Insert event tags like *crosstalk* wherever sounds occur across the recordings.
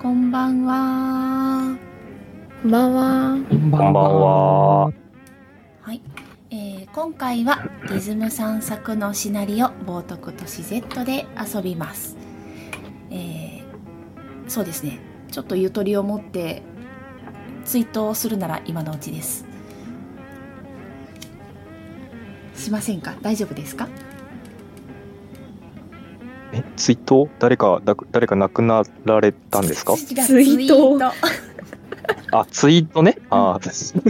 こんばんは。こんばんは。こんばこんは。はい。えー今回はリズム散策のシナリオ冒涜都市 Z で遊びます。えーそうですね。ちょっとゆとりを持ってツイートをするなら今のうちです。しませんか？大丈夫ですか？え、ツイート？誰か、だ誰か亡くなられたんですか？違うツイートあ、ツイートね？あー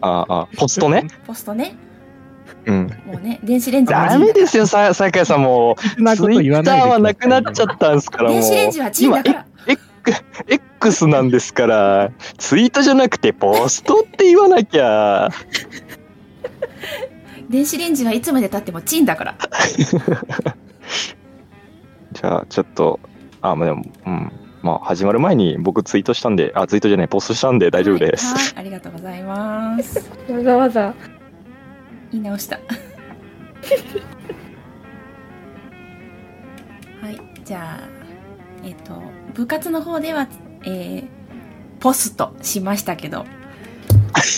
あー、あーポストね？ポストね。うん。もうね、電子レンジもダメですよ、さ、さやさんもツイッターはなくなっちゃったんですから、もう。電子レンジはチンだから。今 X なんですから、ツイートじゃなくてポストって言わなきゃ。電子レンジはいつまで経ってもチンだから。*laughs* じゃあ、ちょっと、あ、まあでも、うん。まあ、始まる前に僕ツイートしたんで、あ、ツイートじゃない、ポストしたんで大丈夫です。はい、はいありがとうございます。*laughs* わざわざ。言い直した。*laughs* はい、じゃあ、えっ、と、部活の方では、えーポストしましたけど。*laughs*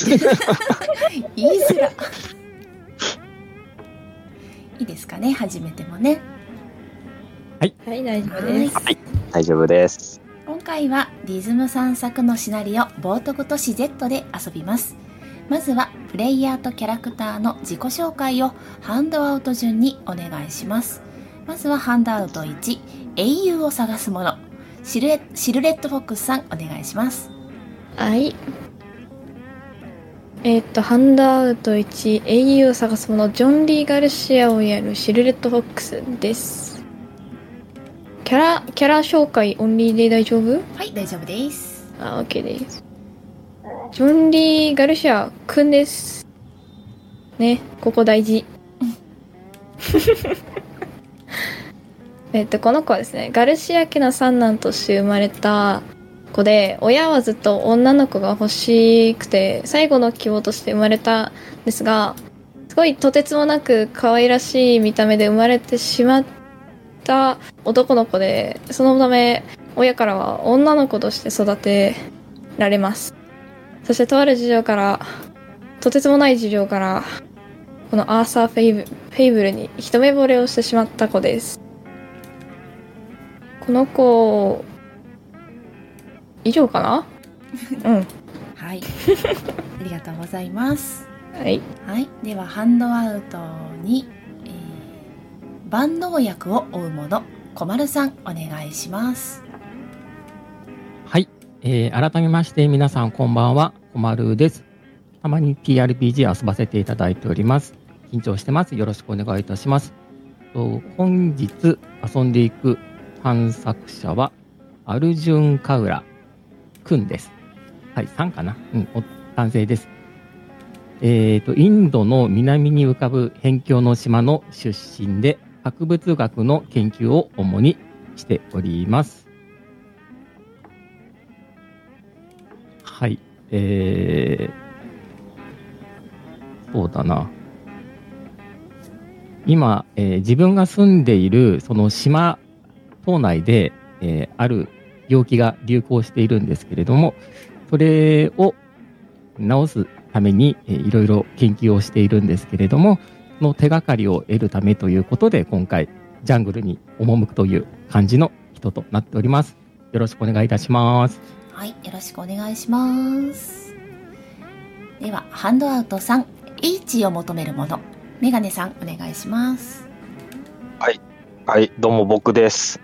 言いづら。いいですかね、初めてもね。はい、大丈夫です。大丈夫です。今回はリズム散策のシナリオ冒涜都市 Z で遊びますまずはプレイヤーとキャラクターの自己紹介をハンドアウト順にお願いしますまずはハンドアウト1英雄を探すものシルエシルレットフォックスさんお願いしますはい。えーっと、ハンドアウト1、英雄を探す者、ジョン・リー・ガルシアをやるシルレット・フォックスです。キャラ、キャラ紹介オンリーで大丈夫？はい大丈夫ですあ、OK です。ジョン・リー・ガルシアくんです。ね、ここ大事。*laughs* えっと、この子はですね、ガルシア家の三男として生まれた子で、親はずっと女の子が欲しくて、最後の希望として生まれたんですが、すごいとてつもなく可愛らしい見た目で生まれてしまった男の子で、そのため、親からは女の子として育てられます。そしてとある事情から、とてつもない事情から、このアーサー・フェイブフェイブルに一目惚れをしてしまった子です。この子、以上かな？*laughs* うん。はいありがとうございますはい。はいではハンドアウトに、えー万能薬を追うもの小丸さんお願いしますはい、えー改めまして皆さんこんばんは、こまるです。たまに TRPG 遊ばせていただいております。緊張してます。よろしくお願いいたします。と本日遊んでいく探索者はアルジュン・カウラくんです。はい、3かなうん、お男性です。えっ、と、インドの南に浮かぶ辺境の島の出身で、博物学の研究を主にしております。はい。えー、そうだな。今、えー自分が住んでいるその島島内で、えーある病気が流行しているんですけれども、それを治すために、えーいろいろ研究をしているんですけれども、の手がかりを得るためということで、今回、ジャングルに赴くという感じの人となっております。よろしくお願いいたします。はい、よろしくお願いします。では、ハンドアウト3、H を求めるもの。メガネさん、お願いします。はい、どうも僕です。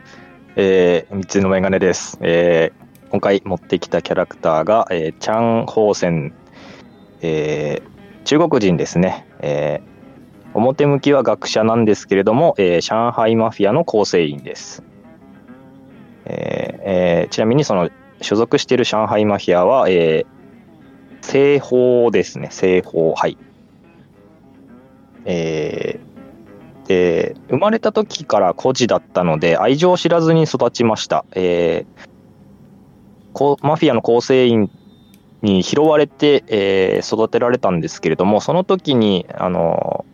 えー、三つのメガネです。えー、今回持ってきたキャラクターが、えー、チャン・ホーセン、えー、中国人ですね。えー、表向きは学者なんですけれども、えー、上海マフィアの構成員です。えーえーちなみにその所属している上海マフィアは、えー、西方ですね。西方、はい。えーで生まれた時から孤児だったので愛情を知らずに育ちました、えーマフィアの構成員に拾われて、えー育てられたんですけれどもその時にあの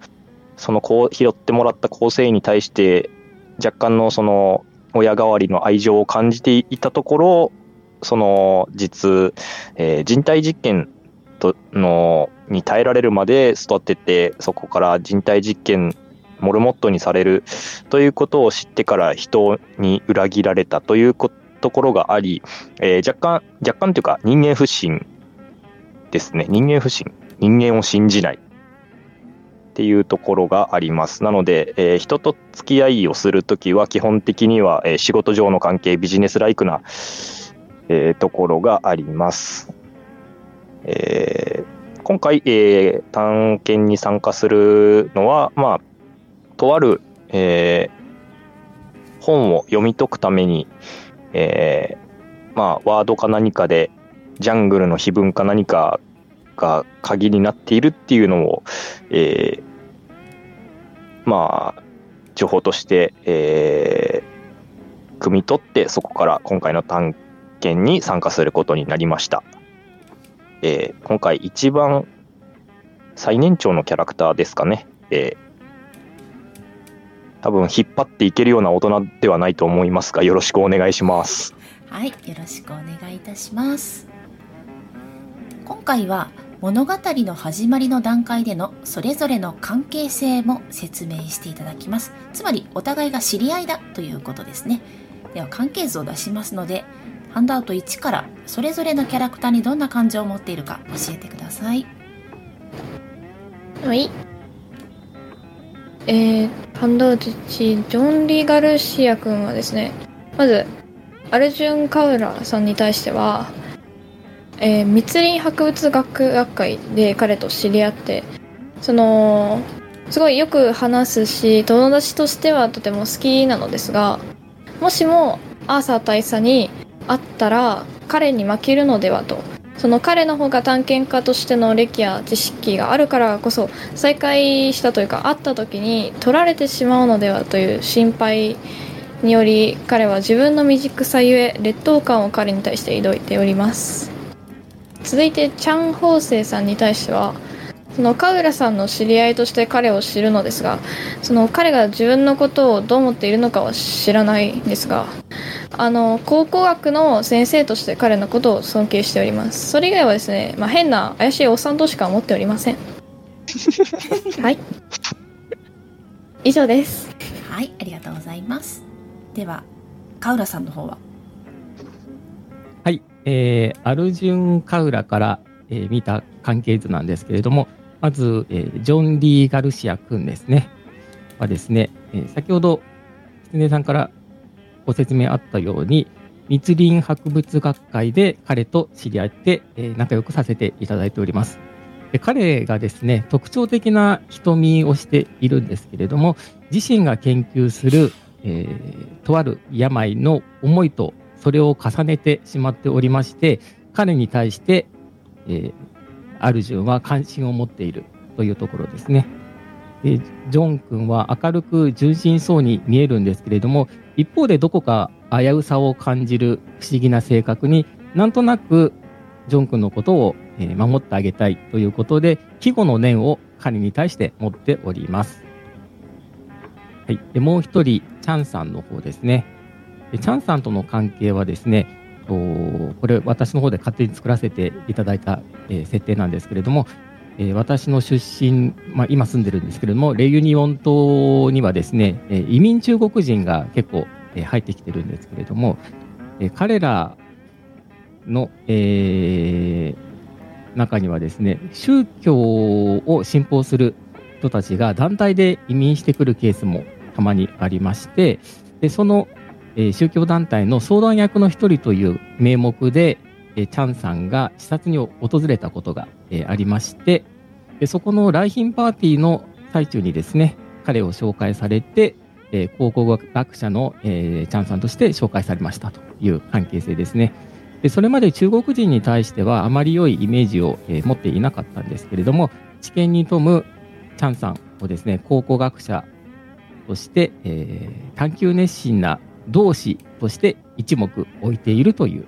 そのこう拾ってもらった構成員に対して若干のその親代わりの愛情を感じていたところその実、えー人体実験とのに耐えられるまで育てて、そこから人体実験、モルモットにされるということを知ってから人に裏切られたというところがあり、えー若干、若干というか人間不信ですね。人間不信。人間を信じない。っていうところがあります。なので、えー人と付き合いをするときは基本的には、えー仕事上の関係、ビジネスライクな、えーところがあります。えー今回、えー探検に参加するのは、まあ、とある、えー本を読み解くために、えーまあ、ワードか何かで、ジャングルの碑文か何かが鍵になっているっていうのを、えーまあ、情報として、えー汲み取って、そこから今回の探検に参加することになりました。えー今回一番最年長のキャラクターですかね。えー多分引っ張っていけるような大人ではないと思いますが、よろしくお願いします。はい、よろしくお願いいたします。今回は物語の始まりの段階でのそれぞれの関係性も説明していただきます。つまりお互いが知り合いだということですね。では関係図を出しますので、ハンドアウト1からそれぞれのキャラクターにどんな感情を持っているか教えてください。はい。えー、ハンドアウト1、ジョン・リー・ガルシア君はですね、まず、アルジュン・カウラーさんに対しては、えー密林博物学学会で彼と知り合って、その、すごいよく話すし、友達としてはとても好きなのですが、もしもアーサー大佐に会ったら彼に負けるのではと、その彼の方が探検家としての歴や知識があるからこそ再会したというか会った時に取られてしまうのではという心配により彼は自分の未熟さゆえ劣等感を彼に対して抱いております。続いてチャン・ホウセイさんに対してはそのカウラさんの知り合いとして彼を知るのですがその彼が自分のことをどう思っているのかは知らないんですがあの考古学の先生として彼のことを尊敬しております。それ以外はですね、まあ、変な怪しいおっさんとしか思っておりません。*laughs* はい。以上です。はい、ありがとうございます。では、カウラさんの方は。はい、えーアルジュン・カウラから、えー見た関係図なんですけれども、まず、えージョン・リー・ガルシア君ですね。はですね、えー先ほど、キツネさんからご説明あったように、密林博物学会で彼と知り合って、えー仲良くさせていただいております。で彼がですね、特徴的な瞳をしているんですけれども、自身が研究する、えーとある病の思いとそれを重ねてしまっておりまして、彼に対して、えーアルジュンは関心を持っているというところですね。でジョン君は明るく純真そうに見えるんですけれども、一方でどこか危うさを感じる不思議な性格になんとなくジョン君のことを守ってあげたいということで、庇護の念を彼に対して持っております。はい。で、もう一人、チャンさんの方ですね。でチャンさんとの関係はですね、これ私の方で勝手に作らせていただいた、え設定なんですけれども、え私の出身、まあ、今住んでるんですけれども、レユニオン島にはですね、え移民中国人が結構、え入ってきてるんですけれども、え彼らの、えー中にはですね、宗教を信奉する人たちが団体で移民してくるケースもたまにありまして、でその、えー宗教団体の相談役の一人という名目で、えーチャンさんが視察に訪れたことが、えーありましてで、そこの来賓パーティーの最中にですね、彼を紹介されて、えー考古学者の、えーチャンさんとして紹介されましたという関係性ですね。でそれまで中国人に対してはあまり良いイメージを、えー持っていなかったんですけれども、知見に富むチャンさんをですね、考古学者として、えー探求熱心な同志として一目置いているという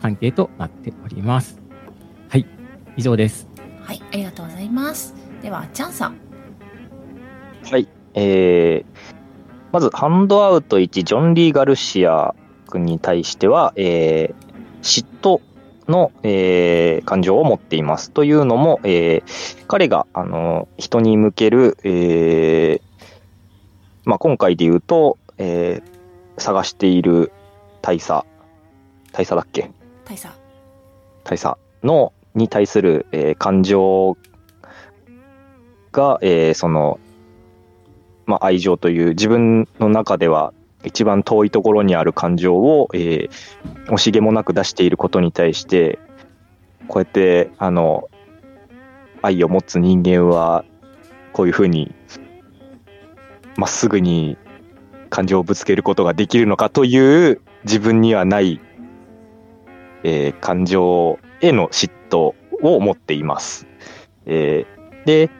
関係となっております。はい、以上です。はい、ありがとうございます。では、チャンさん。はい。えー、まず、ハンドアウト1、ジョン・リー・ガルシア君に対しては、えー、嫉妬の、えー感情を持っています。というのも、えー彼が、あの、人に向ける、えーまあ、今回で言うと、えー探している大佐、大佐だっけ？大佐。大佐の、に対する、えー感情が、えーその、まあ、愛情という自分の中では一番遠いところにある感情を、えー惜しげもなく出していることに対して、こうやって、あの、愛を持つ人間は、こういうふうに、まっすぐに感情をぶつけることができるのかという自分にはない、えー感情への嫉妬を持っています。えーで、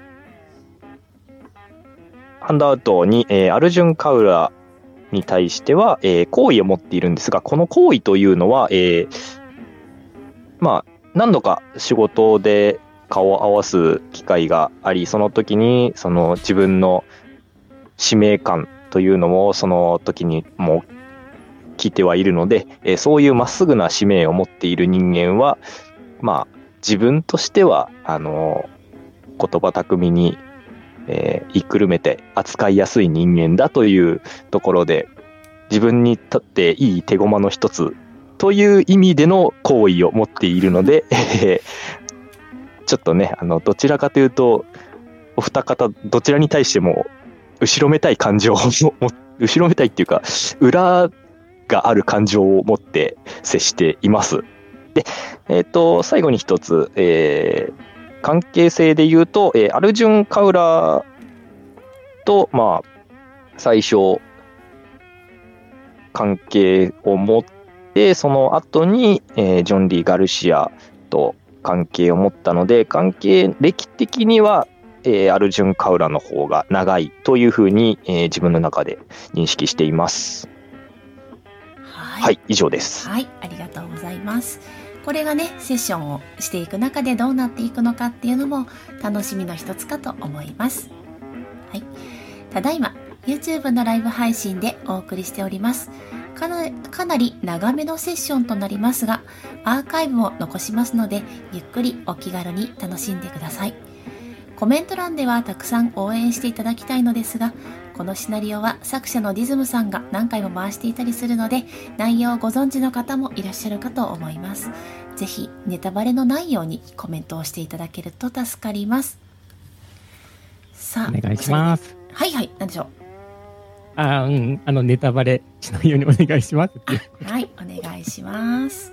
ハンドアウトに、えーアルジュン・カウラに対しては、えー好意を持っているんですが、この好意というのは、えーまあ、何度か仕事で顔を合わす機会があり、その時に、その自分の使命感というのを、その時にもう聞いてはいるので、えそういうまっすぐな使命を持っている人間は、まあ、自分としては、あの、言葉巧みに、えー言いくるめて扱いやすい人間だというところで、自分にとっていい手駒の一つという意味での行為を持っているので、*laughs* えーちょっとね、あの、どちらかというと、お二方、どちらに対しても、後ろめたい感情を *laughs* も、後ろめたいっていうか、裏がある感情を持って接しています。で、えっ、と、最後に一つ、えー関係性で言うと、えーアルジュン・カウラーと、まあ、最初、関係を持って、その後に、えージョン・リー・ガルシアと関係を持ったので、関係、歴的には、えーアルジュン・カウラの方が長いというふうに、えー自分の中で認識しています。はいはい、以上です。はい、ありがとうございます。これがね、セッションをしていく中でどうなっていくのかっていうのも楽しみの一つかと思います。はい。ただいま、YouTube のライブ配信でお送りしております。かなかなり長めのセッションとなりますが、アーカイブも残しますので、ゆっくりお気軽に楽しんでください。コメント欄ではたくさん応援していただきたいのですが、このシナリオは作者のディズムさんが何回も回していたりするので、内容をご存知の方もいらっしゃるかと思います。ぜひ、ネタバレのないようにコメントをしていただけると助かります。さあ、お願いします。す。はいはい、なんでしょあーうん、あの、ネタバレしないようにお願いします。はい、お願いします。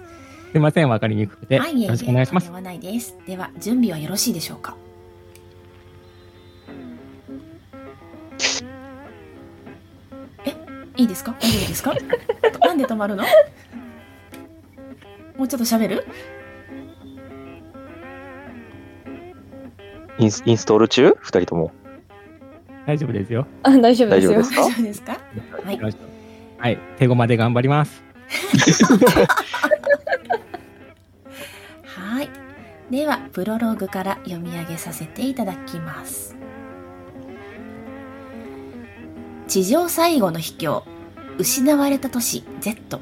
すいません、わかりにくくて。はい、よろしくお願いします。では、準備はよろしいでしょうか？いいですか？大丈夫ですか？なんで止まるの？もうちょっと喋る？インスインストール中？二人とも。大丈夫ですよ。あ、大丈夫ですよ。大丈夫ですか？大丈夫ですか？はいはい、手駒で頑張ります。*laughs* はい。では、プロローグから読み上げさせていただきます。地上最後の秘境、失われた都市 Z。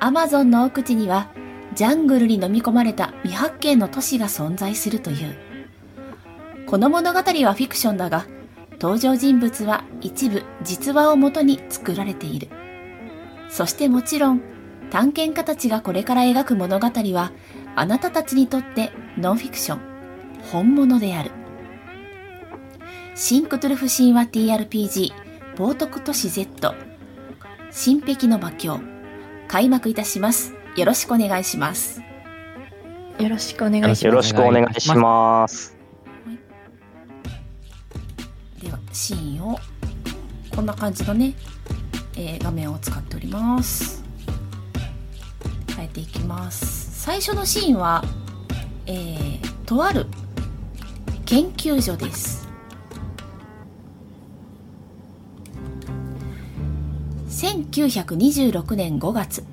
アマゾンの奥地には、ジャングルに飲み込まれた未発見の都市が存在するという。この物語はフィクションだが、登場人物は一部実話をもとに作られている。そしてもちろん、探検家たちがこれから描く物語は、あなたたちにとってノンフィクション、本物である。シンクトゥルフ神話 TRPG、冒涜都市 Z、神壁の魔境、開幕いたします。よろしくお願いします。よろしくお願いします。よろしくお願いします。では、シーンを、こんな感じのね、えー画面を使っております。変えていきます。最初のシーンは、えーとある研究所です。1926年5月、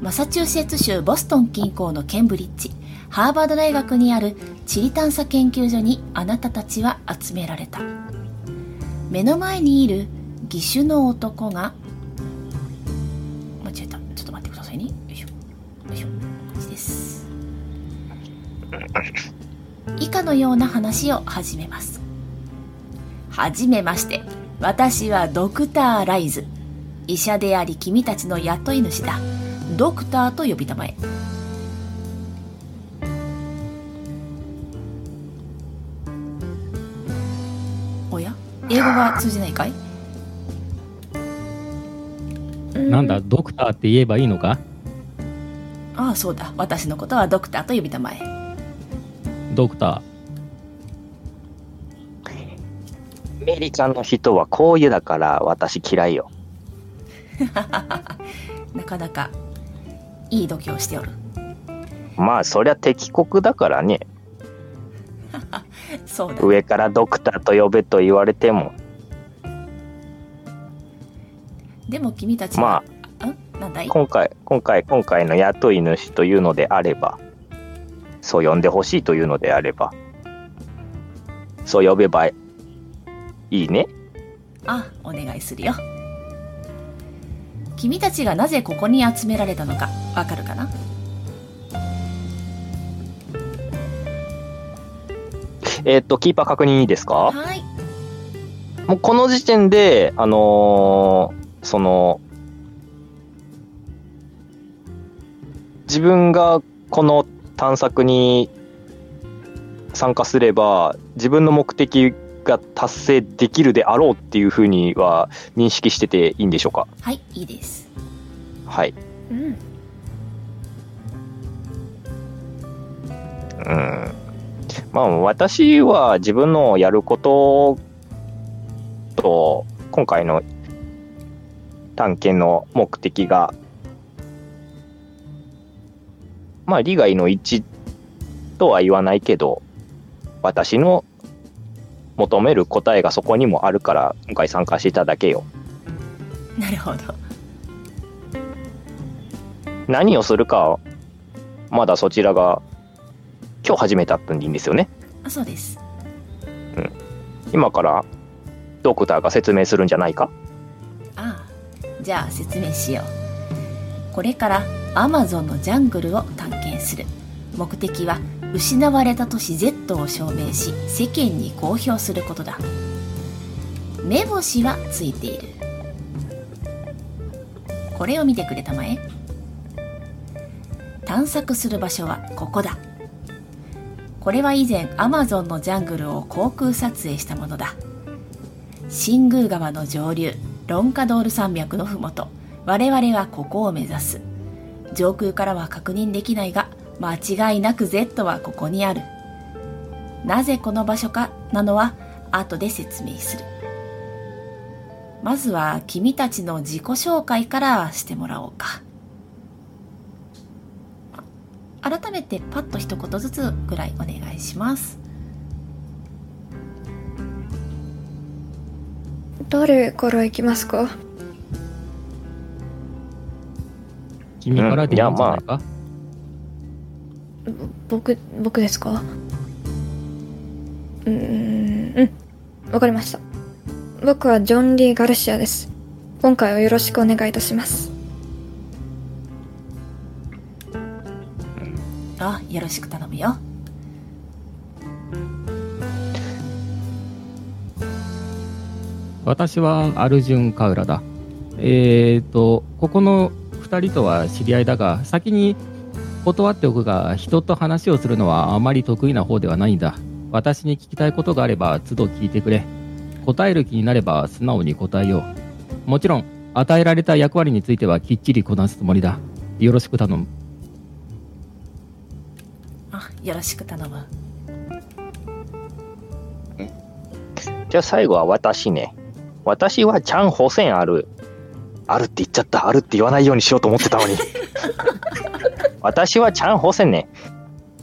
マサチューセッツ州ボストン近郊のケンブリッジ、ハーバード大学にある地理探査研究所にあなたたちは集められた。目の前にいる義手の男が間違えた。ちょっと待ってくださいね。よいしょ。よいしょ。こっちです。以下のような話を始めます。はじめまして。私はドクター・ライズ。医者であり君たちの雇い主だ。ドクターと呼びたまえおや？英語が通じないかい？なんだ、ドクターって言えばいいのか？ああそうだ。私のことはドクターと呼びたまえドクター。アメリカの人はこういうだから私嫌いよ。*laughs* なかなかいい度胸しておるまあそりゃ敵国だからね。*laughs* そうだ上からドクターと呼べと言われても。でも君たちは、まん？なんだい？今回、今回、今回の雇い主というのであれば、そう呼んでほしいというのであれば、そう呼べばいいね。あお願いするよ君たちがなぜここに集められたのかわかるかな？えっ、と、キーパー確認いいですか？はい。もうこの時点で、あのーその、自分がこの探索に参加すれば、自分の目的が達成できるであろうっていうふうには認識してていいんでしょうか？はいいいですはい。うんうん。まあ私は自分のやることと、今回の探検の目的が、まあ利害の一致とは言わないけど、私の求める答えがそこにもあるから、今回参加しただけよ。なるほど。何をするかは、まだそちらが今日始めたってんでいいんですよね。あそうです。今からドクターが説明するんじゃないか？ああじゃあ説明しよう。これからアマゾンのジャングルを探検する。目的は失われた都市 Z を証明し世間に公表することだ。目星はついている。これを見てくれたまえ。探索する場所はここだ。これは以前アマゾンのジャングルを航空撮影したものだ。新宮川の上流ロンカドール山脈のふもと。我々はここを目指す。上空からは確認できないが間違いなく Z はここにある。なぜこの場所かなのは後で説明する。まずは君たちの自己紹介からしてもらおうか。改めてパッと一言ずつぐらいお願いします。誰から行きますか？君からでいいんじゃないか、僕僕ですか？うーんうん。わかりました。僕はジョン・リー・ガルシアです。今回はよろしくお願いいたします。あよろしく頼むよ。私はアルジュン・カウラだ。えーと、ここの2人とは知り合いだが、先に断っておくが、人と話をするのはあまり得意な方ではないんだ。私に聞きたいことがあれば、都度聞いてくれ。答える気になれば素直に答えよう。もちろん、与えられた役割についてはきっちりこなすつもりだ。よろしく頼む。あよろしく頼むじゃあ最後は私ね。私はチャン・ホセンある。あるって言っちゃった。あるって言わないようにしようと思ってたのに。私はチャン・ホセンね。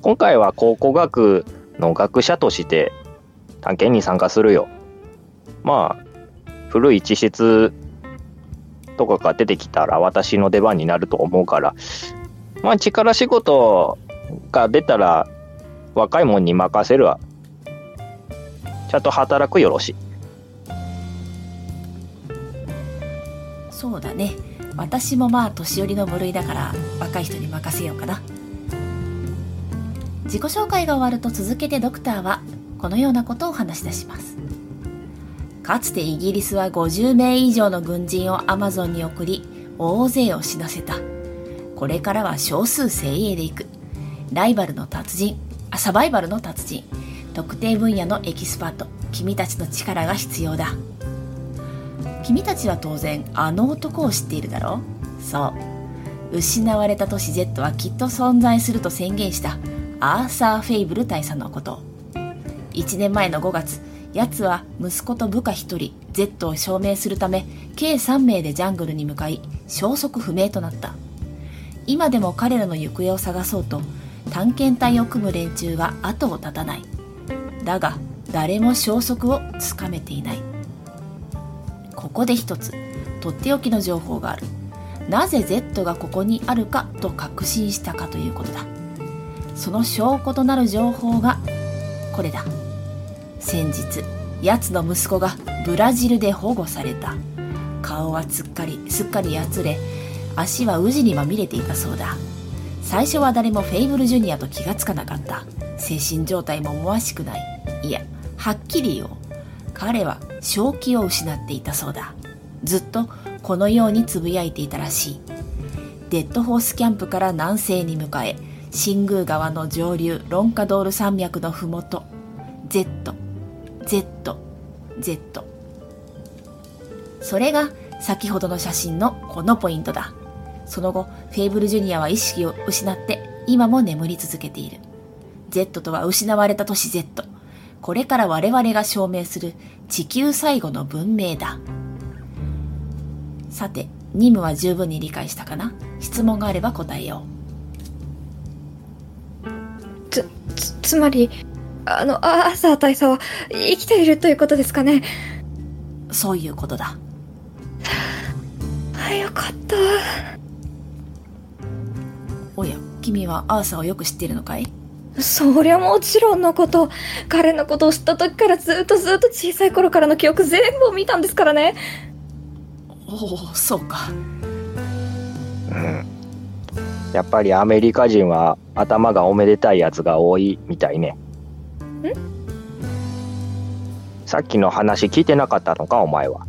今回は考古学の学者として探検に参加するよ。まあ、古い地質とかが出てきたら私の出番になると思うから、まあ力仕事が出たら若いもんに任せるわ。ちゃんと働くよろしい。そうだね私もまあ年寄りの部類だから若い人に任せようかな。自己紹介が終わると続けてドクターはこのようなことを話し出します。かつてイギリスは50名以上の軍人をアマゾンに送り大勢を死なせた。これからは少数精鋭でいく。ライバルの達人あサバイバルの達人特定分野のエキスパート君たちの力が必要だ。君たちは当然あの男を知っているだろう？そう。失われた都市 Z はきっと存在すると宣言したアーサー・フェイブル大佐のこと。1年前の5月奴は息子と部下1人 Z を証明するため計3名でジャングルに向かい消息不明となった。今でも彼らの行方を探そうと探検隊を組む連中が後を絶たない。だが誰も消息をつかめていない。ここで一つとっておきの情報がある。なぜ Z がここにあるかと確信したかということだ。その証拠となる情報がこれだ。先日奴の息子がブラジルで保護された。顔はつっかりすっかりやつれ足は宇治にまみれていたそうだ。最初は誰もフェイブルジュニアと気がつかなかった。精神状態も思わしくない。いやはっきり言おう。彼は正気を失っていたそうだ。ずっとこのようにつぶやいていたらしい。デッドホースキャンプから南西に向かえ新宮川の上流ロンカドール山脈のふもと。Z Z Z それが先ほどの写真のこのポイントだ。その後フェイブルジュニアは意識を失って今も眠り続けている。Z とは失われた都市 Z これから我々が証明する地球最後の文明だ。さて任務は十分に理解したかな？質問があれば答えよつ、つ、つまり、あの、アーサー大佐は生きているということですかね？うそういうことだ。*sighs* あ、よかった。おや君はアーサーをよく知っているのかい？そりゃもちろんのこと。彼のことを知った時からずっとずっと小さい頃からの記憶全部を見たんですからね。おおそうかうん。やっぱりアメリカ人は頭がおめでたいやつが多いみたいね。さっきの話聞いてなかったのかお前は。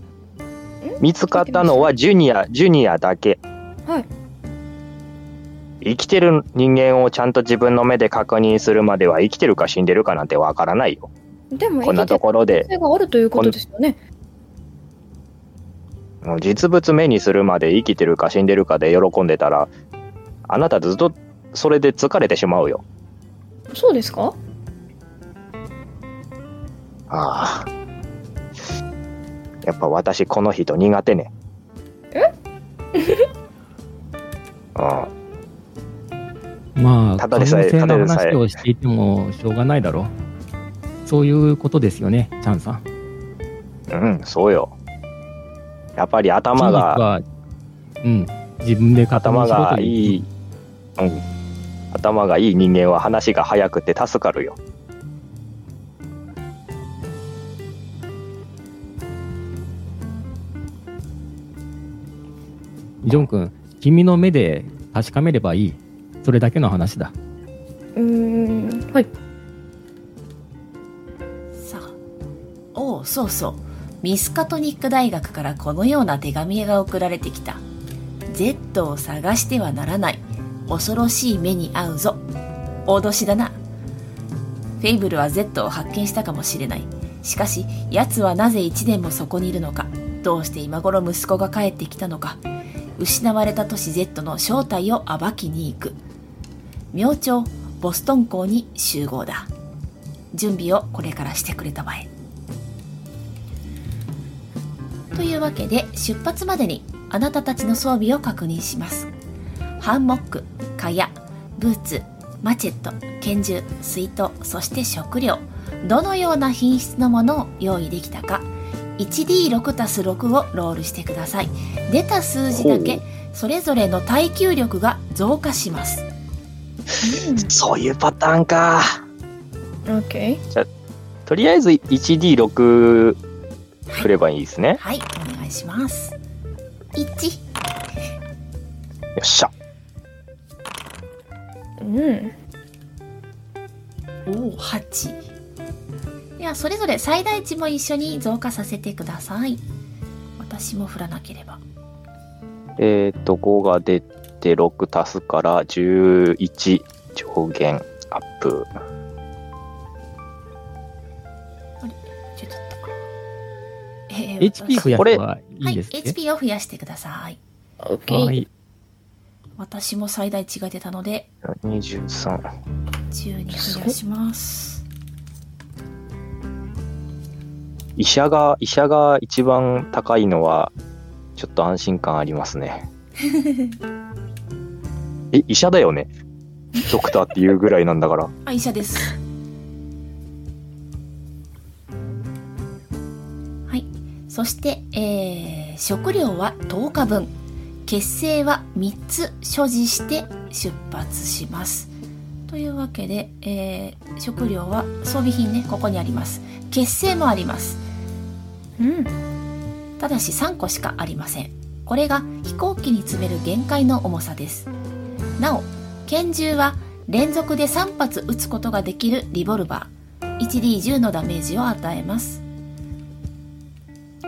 見つかったのはジュニア、ジュニアだけ。はい。生きてる人間をちゃんと自分の目で確認するまでは生きてるか死んでるかなんてわからないよ。でもこんなところでがあるということですよね。実物目にするまで生きてるか死んでるかで喜んでたら、あなたずっとそれで疲れてしまうよ。そうですか？ああ。やっぱ私この人苦手ね。え？*laughs* うん。まあ、ただでさえ可能性のただでさえ話をしていてもしょうがないだろう。そういうことですよね、チャンさん。うん、そうよ。やっぱり頭が、は、うん、自分で頭がいい、うん。頭がいい人間は話が早くて助かるよ。ジョン君、君の目で確かめればいい。それだけの話だ。うーん。はい。さあ。おおそうそう。ミスカトニック大学からこのような手紙が送られてきた。Z を探してはならない。恐ろしい目に遭うぞ。脅しだな。フェイブルは Z を発見したかもしれない。しかし奴はなぜ1年もそこにいるのか。どうして今頃息子が帰ってきたのか。失われた都市 Z の正体を暴きに行く明朝ボストン港に集合だ。準備をこれからしてくれたまえ。というわけで出発までにあなたたちの装備を確認します。ハンモック蚊帳ブーツマチェット拳銃水筒そして食料。どのような品質のものを用意できたか。1D6 たす6をロールしてください。出た数字だけそれぞれの耐久力が増加しますそういうパターンか。オッケー。とりあえず 1D6 振ればいいですね。はいお願いします1よっしゃ。うん。おお8ではそれぞれ最大値も一緒に増加させてください私も振らなければえっ、と、5が出て6足すから11上限アップ。ちょっとえー HP 増やこれすはいいですはい、ね。HP を増やしてくださいオッケー。はい。私も最大値が出たので23。12増やします医者が、医者が一番高いのは、ちょっと安心感ありますね。*laughs* え、医者だよね？ドクターっていうぐらいなんだから。*laughs* あ医者です。はい。そして、えー食料は10日分。血清は3つ所持して出発します。というわけで、えー食料は装備品ねここにあります。血清もあります。うん。ただし3個しかありません。これが飛行機に詰める限界の重さです。なお拳銃は連続で3発撃つことができるリボルバー。1D10 のダメージを与えます。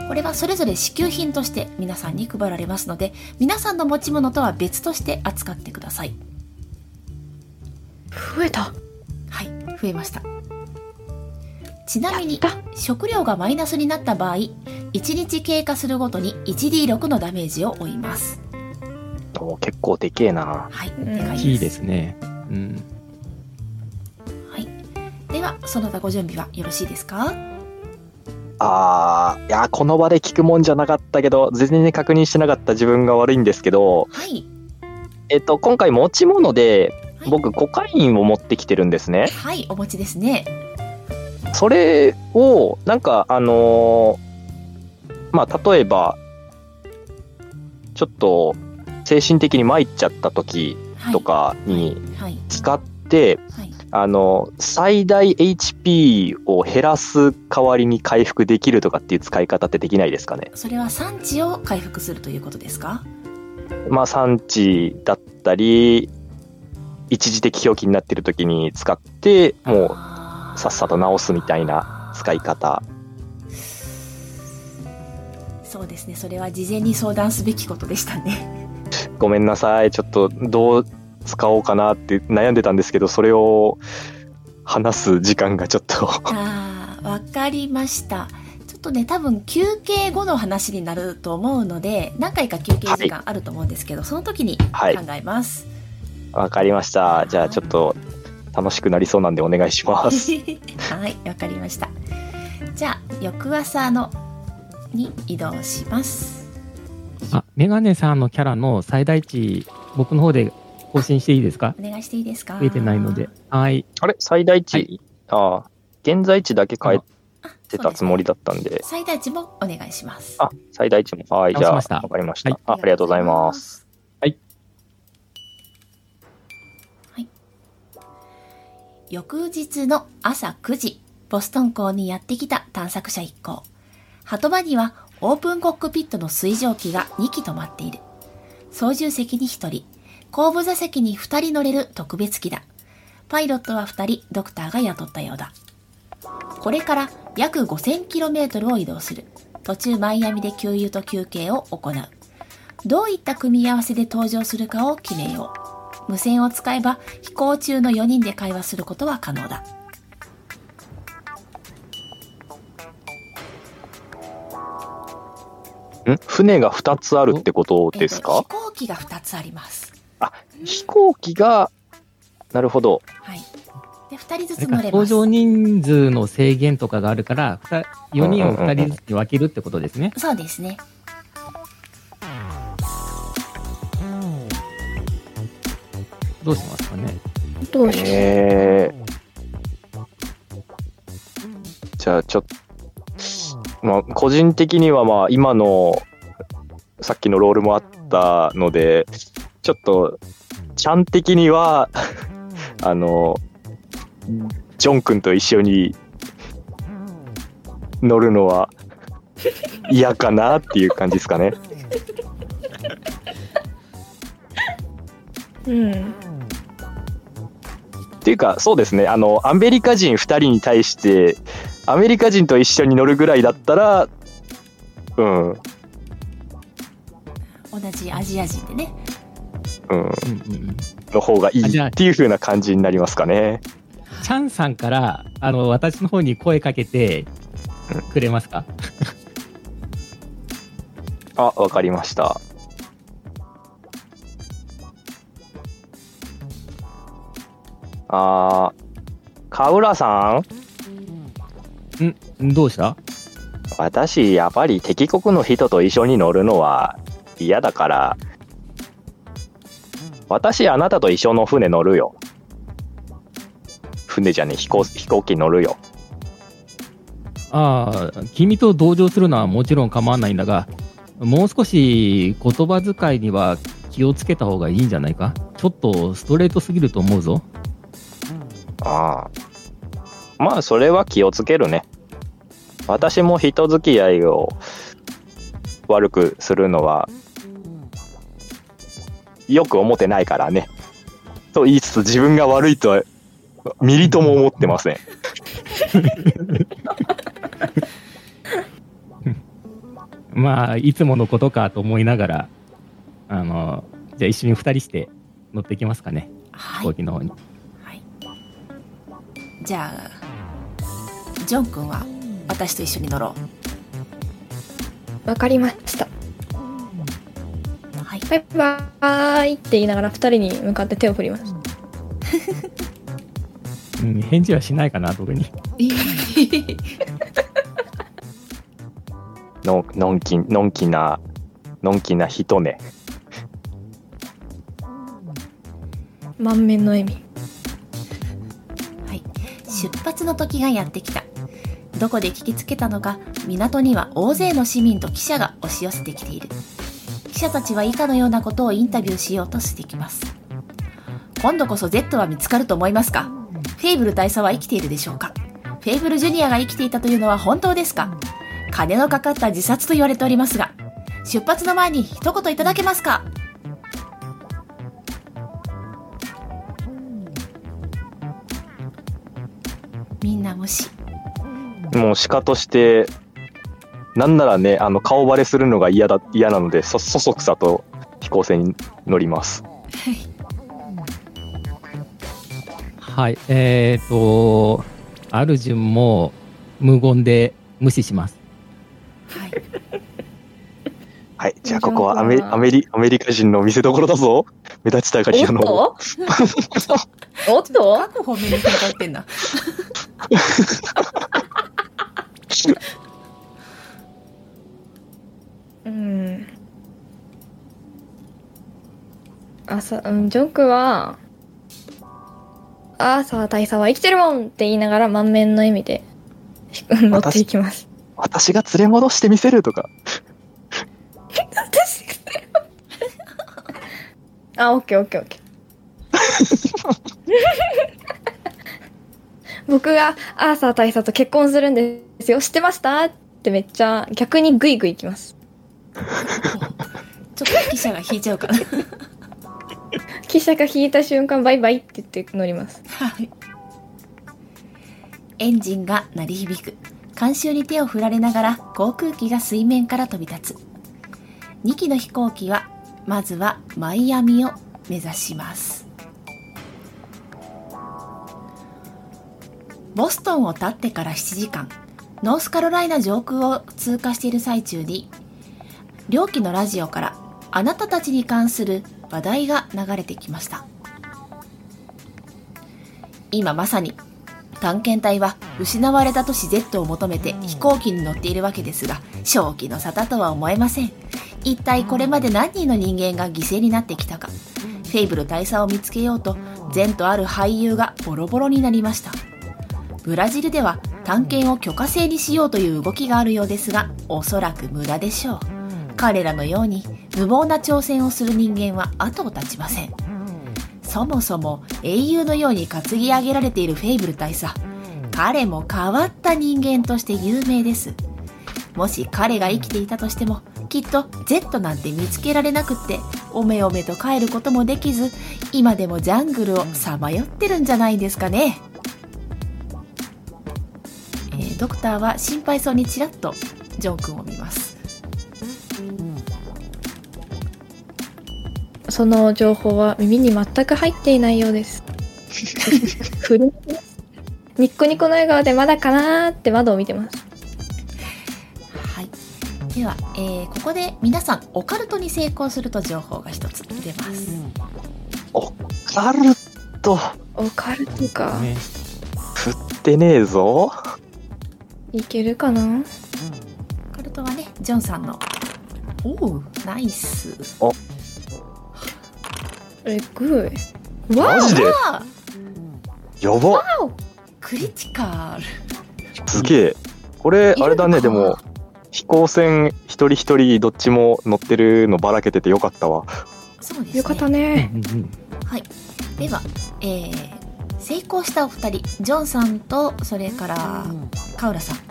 これはそれぞれ支給品として皆さんに配られますので皆さんの持ち物とは別として扱ってください。増えた。はい増えました。ちなみに食料がマイナスになった場合1日経過するごとに 1D6 のダメージを負いますお結構でけえな。はい、うんでかいですいいですね。うん。はい。では、その他ご準備はよろしいですか？あー、いや、この場で聞くもんじゃなかったけど、全然確認してなかった自分が悪いんですけど、はい。えっと、今回持ち物で、はい僕、コカインを持ってきてるんですね。はい、お持ちですね。それを、なんか、あのーまあ、例えば、ちょっと、精神的に参っちゃった時はい。とかにはい。使って、はい。あの、最大 HP を減らす代わりに回復できるとかっていう使い方ってできないですかね？それは産地を回復するということですか？まあ、産地だったり、一時的表記になってる時に使って、もうさっさと直すみたいな使い方。そうですね。それは事前に相談すべきことでしたね。ごめんなさい。ちょっとどう使おうかなって悩んでたんですけど、それを話す時間がちょっと。ああ、わかりました。ちょっとね、多分休憩後の話になると思うので、何回か休憩時間あると思うんですけど、その時に考はいえます。わかりました。じゃあちょっと楽しくなりそうなんでお願いします。*laughs* はい、わかりました。じゃあ、翌朝のに移動します。あ、メガネさんのキャラの最大値、僕の方で更新していいですか？お願いしていいですか？増えてないので。。はい。あれ？最大値、はいああ、現在値だけ変えあてたつもりだ。だったんで、最大値もお願いします。あ、最大値も。はい、じゃあ、わかりました、はいあ。ありがとうございます。。はい。はい。翌日の朝9時、ボストン港にやってきた探索者一行。鳩場にはオープンコックピットの水蒸気が2機止まっている。操縦席に1人、後部座席に2人乗れる特別機だ。パイロットは2人、ドクターが雇ったようだ。これから約 5000km を移動する。途中マイアミで給油と休憩を行う。どういった組み合わせで登場するかを決めよう。無線を使えば飛行中の4人で会話することは可能だ。船が2つあるってことですえかっと、飛行機が2つあります。飛行機が、なるほど。はい。で、2人ずつ乗れます。搭乗人数の制限とかがあるから、4人を2人ずつに分けるってことですね。そうですね。どうしますかね？どうしよえー、じゃあちょっと、まあ、個人的にはまあ今のさっきのロールもあったのでちょっとちゃん的には *laughs* あのジョン君と一緒に乗るのは嫌かなっていう感じですかね。う。うん。っていうか、そうですね、あの、アメリカ人2人に対して、アメリカ人と一緒に乗るぐらいだったら、うん、同じアジア人でね。うん、うんうんうん。の方がいいあじゃあっていう風な感じになりますかね。チャンさんから、あの、私の方に声かけてくれますか？*laughs* あ、わかりました。あー、カウラさん？んどうした？私、やっぱり敵国の人と一緒に乗るのは嫌だから、私、あなたと一緒の船乗るよ。船じゃねえ飛行、飛行機乗るよ。ああ、君と同乗するのはもちろん構わないんだが、もう少し言葉遣いには気をつけた方がいいんじゃないか？ちょっとストレートすぎると思うぞ。ああ。まあ、それは気をつけるね。私も人付き合いを悪くするのは、よく思ってないからね。と言いつつ自分が悪いとは、ミリとも思ってません。*laughs* まあ、いつものことかと思いながら、あの、じゃあ一緒に二人して乗っていきますかね、飛はい。行機の方に。はい。じゃあ、ジョン君は私と一緒に乗ろわかりました。う。はい。バイバーイって言いながら二人に向かって手を振ります。*laughs* うん、返事はしないかな、特に。のんのんき、のんきな、のんきな人ね。満面の笑み。はい、出発の時がやってきたどこで聞きつけたのか港には大勢の市民と記者が押し寄せてきている。記者たちは以下のようなことをインタビューしようとしてきます。今度こそ Z は見つかると思いますか？フェイブル大佐は生きているでしょうか？フェイブルジュニアが生きていたというのは本当ですか？金のかかった自殺と言われておりますが出発の前に一言いただけますか？みんな無視もう鹿として、なんならね、あの、顔バレするのが嫌だ、嫌なので、そ、そそくさと飛行船に乗ります。はい、えーと、アルジュンも無言で無視します。はいはい、じゃあここはアメアメリアメリカ人の見せ所だぞ。目立ちたがり屋の。おっと？*laughs* おっと？各方面に展開ってんな *laughs* *laughs* うん。あさ、うん、ジョンクは、アーサー大佐は生きてるもんって言いながら満面の笑みでひ乗っていきます。私が連れ戻してみせるとか。あ、オッケーオッケーオッケー。*laughs* 僕がアーサー大佐と結婚するんですよ。知ってました？ってめっちゃ逆にグイグイいきます。*laughs* ちょっと記者が引いちゃうから記者が引いた瞬間バイバイって言って乗ります。はいエンジンが鳴り響く観衆に手を振られながら航空機が水面から飛び立つ2機の飛行機はまずはマイアミを目指しますボストンを立ってから7時間。ノースカロライナ上空を通過している最中に両機のラジオからあなたたちに関する話題が流れてきました。今まさに探検隊は失われた都市 Z を求めて飛行機に乗っているわけですが正気の沙汰とは思えません。一体これまで何人の人間が犠牲になってきたか。フェイブル大佐を見つけようと善とある俳優がボロボロになりました。ブラジルでは探検を許可制にしようという動きがあるようですがおそらく無駄でしょう。彼らのように無謀な挑戦をする人間は後を絶ちません。そもそも英雄のように担ぎ上げられているフェイブル大佐彼も変わった人間として有名です。もし彼が生きていたとしてもきっと Z なんて見つけられなくっておめおめと帰ることもできず今でもジャングルをさまよってるんじゃないですかね、ドクターは心配そうにちらっとジョン君を見ますその情報は耳に全く入っていないようです。*laughs* ふるニッコニコの笑顔でまだかなーって窓を見てます。はいでは、えーここで皆さんオカルトに成功すると情報が一つ出ますオカルト、オカルトか。ね振ってねえぞ。いけるかな？オカルトはねジョンさんのおおナイスえぐい。わマジで？あやば。クリティカルすげえ。これ、あれだね、でも、飛行船一人一人どっちも乗ってるのばらけててよかったわ。そうですねよかったね。うんうんはいでは、えー成功したお二人ジョンさんとそれからカウラさん。フ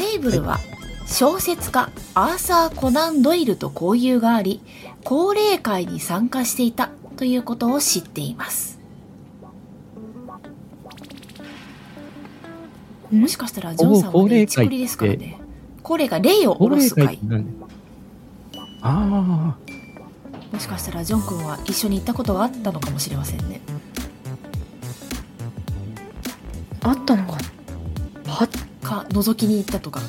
ェイブルは小説家アーサー・コナン・ドイルと交友があり高齢会に参加していたということを知っています。もしかしたらジョンさんはね一クリですからね。高齢会霊を下ろす会。会って何あもしかしたらジョン君は一緒に行ったことがあったのかもしれませんねあったのかはか覗きに行ったとか？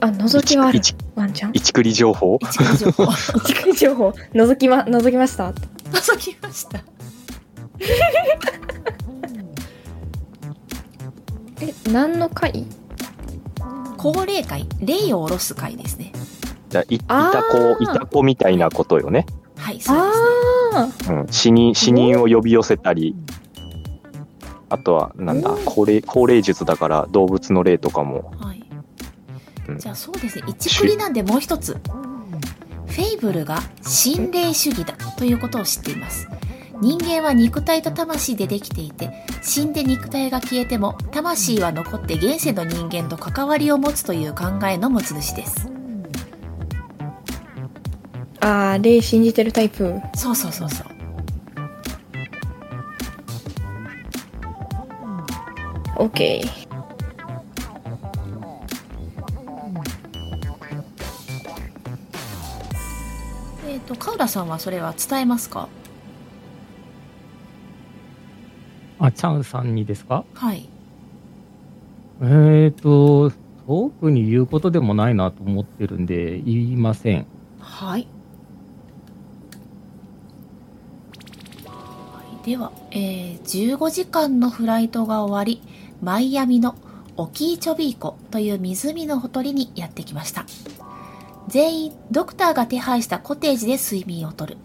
あ、覗きはある。一ワンちゃん？一栗情報？一部情報。情報。覗きま、覗きました？覗きました。*laughs* え、何の会？高齢会？霊を下ろす会ですね。じゃあいいた子、いた子みたいなことよね。はいそうですね。あうん、死人、死人を呼び寄せたり、あとは、なんだうん、高齢、高齢術だから動物の霊とかも、はい。うん。じゃあそうですね。一クリなんでもう一つ。フェイブルが心霊主義だということを知っています。人間は肉体と魂でできていて死んで肉体が消えても魂は残って現世の人間と関わりを持つという考えの持ち主です。あ。ああ、霊信じてるタイプ。そうそうそうそうオッケー。えっ、とカウラさんはそれは伝えますか？あ。あ、チャンさんにですか？はいえーと、特に言うことでもないなと思ってるんで、言いません。はい。では、えー15時間のフライトが終わり、マイアミのオキーチョビーコという湖のほとりにやってきました。全員、ドクターが手配したコテージで睡眠をとる。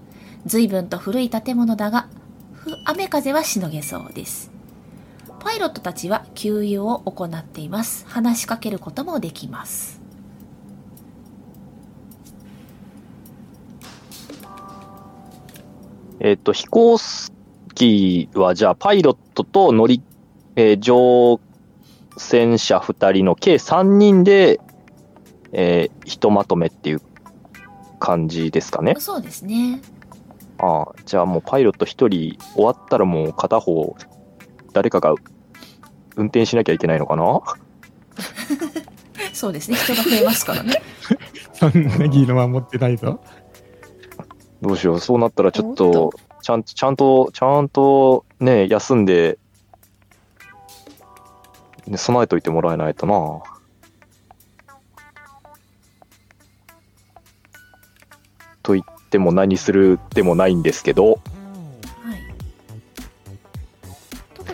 随分と古い建物だが、雨風はしのげそうです。パイロットたちは給油を行っています。話しかけることもできます。えっ、と、飛行機は、じゃあ、パイロットと乗り、えー乗船者2人の計3人で、えーひとまとめっていう感じですかね。そうですね。ああ、じゃあもうパイロット1人終わったらもう片方、誰かが運転しなきゃいけないのかな？*laughs* そうですね。人が増えますからね。*laughs* そんなギーのは持ってないぞ。どうしよう、そうなったらちょっと、ちゃんちゃんと、ちゃんとね、休んで、ね、備えといてもらえないとな。と言っても何するでもないんですけど、は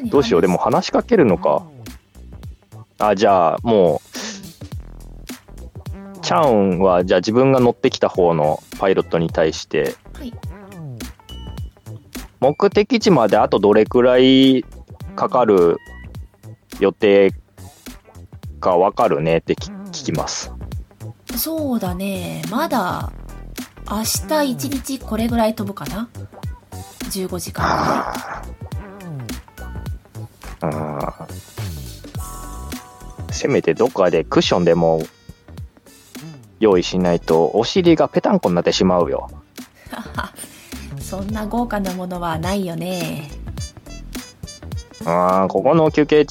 い。どうしよう、でも話しかけるのか。あ、じゃあもう、チャンは、じゃあ自分が乗ってきた方のパイロットに対して、はい。目的地まであとどれくらいかかる予定かわかるねって聞聞きます。そうだね。まだ、明日一日これぐらい飛ぶかな ?15 時間ぐらい。うんせめてどっかでクッションでも用意しないとお尻がペタンコになってしまうよ。*laughs* そんな豪華なものはないよね。ああ、ここの休憩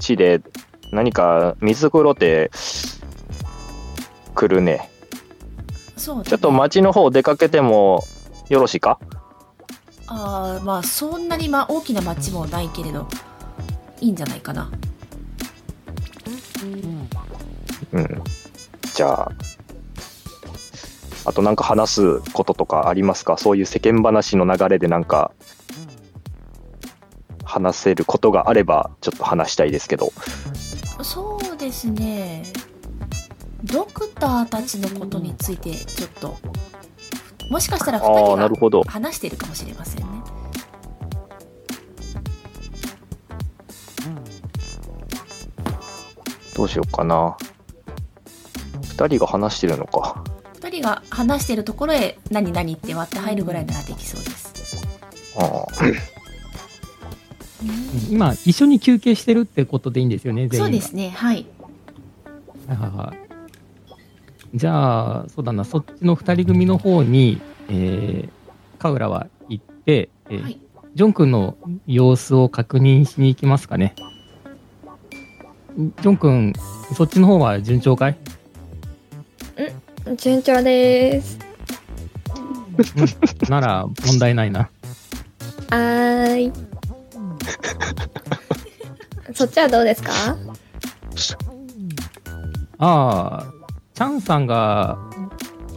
地で何か水風呂って来るね。そうだねちょっと町の方出かけてもよろしいか？ああまあそんなにまあ大きな町もないけれどいいんじゃないかなうん。じゃあ、あとなんか話すこととかありますか？そういう世間話の流れでなんか話せることがあればちょっと話したいですけど。そうですねドクターたちのことについてちょっともしかしたらああ、な2人るほどが。話しているかもしれませんねどうしようかな。二人が話してるのか。2人が話しているところへ何々って割って入るぐらいならできそうですああ今、一緒に休憩してるってことでいいんですよね、全員が。そうですねはいはいはいはい。じゃあ、そうだな、そっちの二人組の方に、えー、カウラは行って、えーはいジョン君の様子を確認しに行きますかね。ジョン君、そっちの方は順調かい？順調です。なら問題ないな。はーい。*laughs* そっちはどうですか？ああ、チャンさんが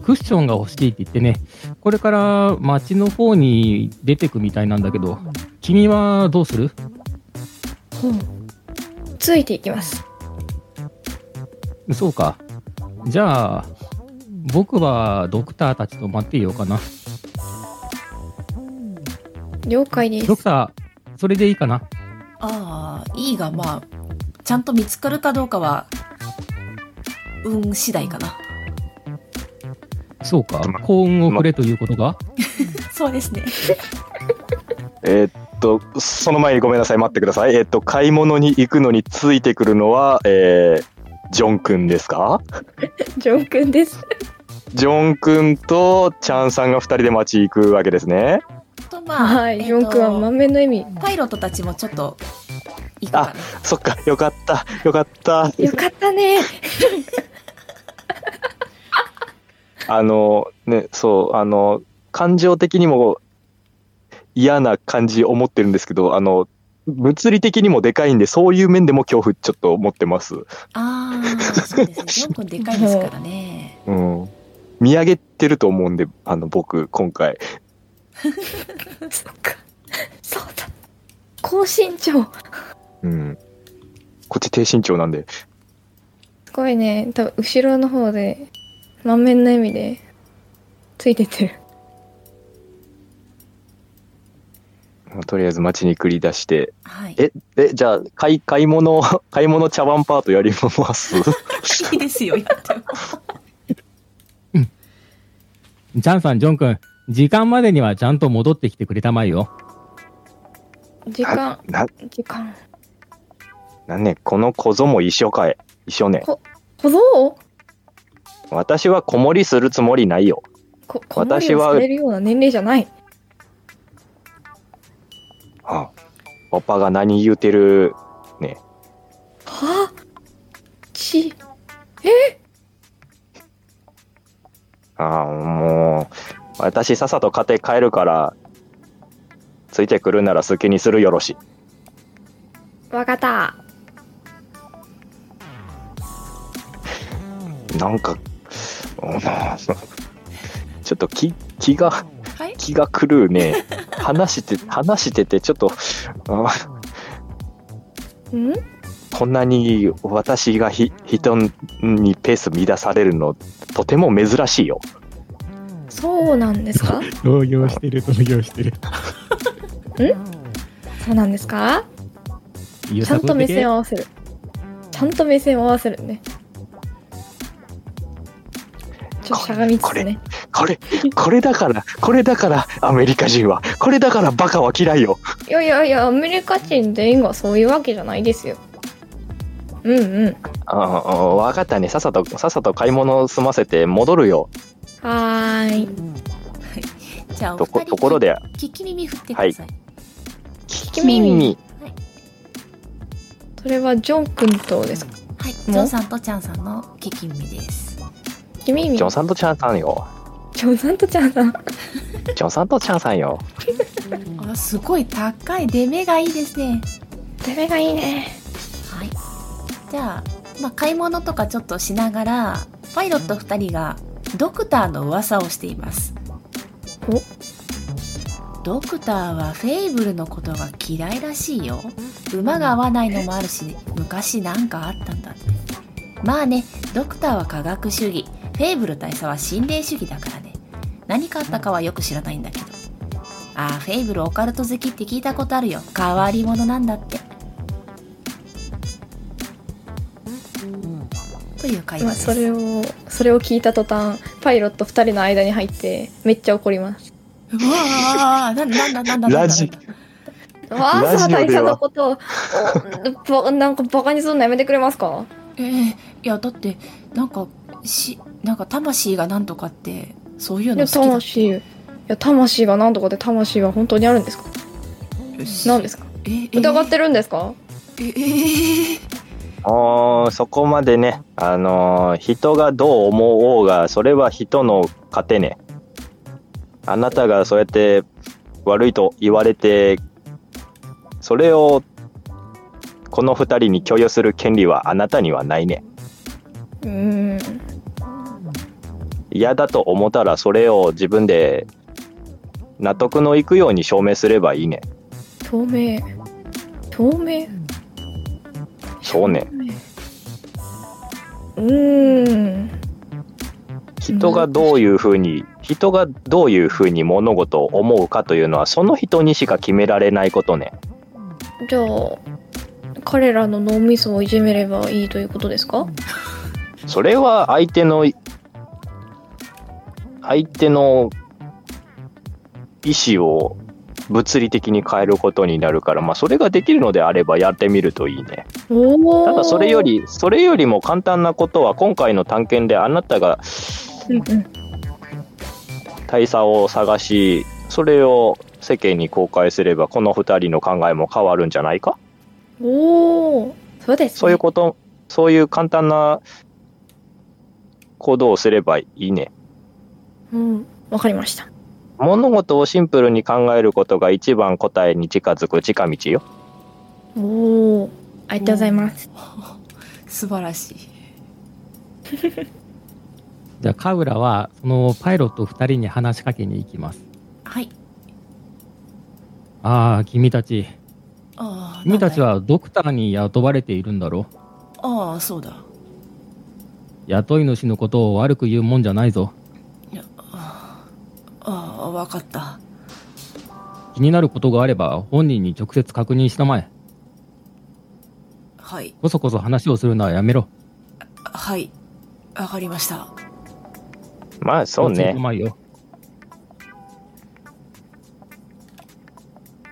クッションが欲しいって言ってね、これから街の方に出てくみたいなんだけど、君はどうする？ついていきます。そうか。じゃあ、僕はドクターたちと待っていようかな。了解です。ドクター、それでいいかなああいいがまあちゃんと見つかるかどうかは運次第かなそうか。幸運をくれということが？*laughs* そうですねえーっと、その前にごめんなさい、待ってください。えーっと、買い物に行くのについてくるのは、えー、ジョン君ですか？*laughs* ジョン君です。ジョン君とチャンさんが二人で街行くわけですね。とまあ、はい、えっとジョン君は満面の笑み。パイロットたちもちょっと行くかなそっか、よかった、よかった。よかったね。*laughs* あの、ね、そう、あの、感情的にも嫌な感じ思ってるんですけど、あの、物理的にもでかいんで、そういう面でも恐怖ちょっと持ってます。ああそうですねジョン君でかいですからねうん。見上げてると思うんで、あの、僕、今回。*laughs* そっか。そうだ。高身長。うん。こっち低身長なんで。すごいね。多分後ろの方で満面の笑みでついてってる。まあとりあえず街に繰り出して。はいえ、え、じゃあ、買い、買い物、*laughs* 買い物茶碗パートやります？*laughs* いいですよやってもジャンさん、ジョン君、時間までにはちゃんと戻ってきてくれたまえよ。時間、な、時間。なんね、この小僧も一緒かい。一緒ね。小僧？私は子守りするつもりないよ。こ、子守れるような年齢じゃない。はあ、おっぱが何言うてる。は？あち、ああ、もう、私さっさと家庭帰るから、ついてくるなら好きにするよろし。わかった。なんか、うんちょっと気、気が、はい？気が狂うね。*laughs* 話して、話してて、ちょっと、あん？こんなに私がひ人にペース乱されるの、とても珍しいよ。そうなんですか？*laughs* 動揺してる、動揺してる。そうなんですか？ちゃんと目線を合わせる。ちゃんと目線を合わせるね。ちょっとしゃがみつつね。これ、これだから、これだからアメリカ人は、これだからバカは嫌いよ。いやいやいや、アメリカ人全員がそういうわけじゃないですよ。うんうん。ああ、わかったね。さっさと、さっさと買い物済ませて戻るよ。はーい。じゃあおとこ、二人ところで、聞き耳振ってください、き耳。に、それはジョン君とですか？はい、ジョンさんとチャンさんの聞き耳です。き耳？ジョンさんとチャンさんよ。ジョンさんとちゃんさん。ジョンさんとチャンさんよ。*laughs* あすごい高い。出目がいいですね。デメがいいね。はいじゃあ、まあ、買い物とかちょっとしながらパイロット2人がドクターの噂をしています。ドクターはフェイブルのことが嫌いらしいよ。馬が合わないのもあるし昔なんかあったんだって。まあねドクターは科学主義。フェイブル大佐は心霊主義だからね。何かあったかはよく知らないんだけど。ああフェイブルオカルト好きって聞いたことあるよ。変わり者なんだってという会話です。それをそれを聞いた途端パイロット2人の間に入ってめっちゃ怒ります。うわあなんだなんだなんだラジわあラジオではさ大佐のことをなんかバカにするのやめてくれますか？えー、いやだってなんかしなんか魂がなんとかってそういうの好きだ魂いや魂が何とかで魂は本当にあるんですか？何ですか？えー、疑ってるんですか？えー、えーおーそこまでね、あのー人がどう思おうが、それは人の糧ね。あなたがそうやって悪いと言われて、それをこの二人に共有する権利はあなたにはないね。うーん嫌だと思ったらそれを自分で納得のいくように証明すればいいね。透明透明そうね。うーん人がどういうふうに、人がどういうふうに物事を思うかというのはその人にしか決められないことね。じゃあ彼らの脳みそをいじめればいいということですか？それは相手の相手の意思を物理的に変えることになるから、まあ、それができるのであればやってみるといいね。ただそれよりそれよりも簡単なことは今回の探検であなたが大佐を探しそれを世間に公開すればこの2人の考えも変わるんじゃないか？おおそうです、ね、そういうことそういう簡単な行動をすればいいね。うん。わかりました物事をシンプルに考えることが一番答えに近づく近道よ。おおありがとうございます *laughs* 素晴らしい *laughs* じゃあ、カウラは、そのパイロット2人に話しかけに行きます。はいああ、君たち。ああ君たちはドクターに雇われているんだろ？ああそうだ雇い主のことを悪く言うもんじゃないぞ。ああ分かった気になることがあれば本人に直接確認したまえ。はいこそこそ話をするのはやめろ。はいわかりましたまあそうねうまいよ。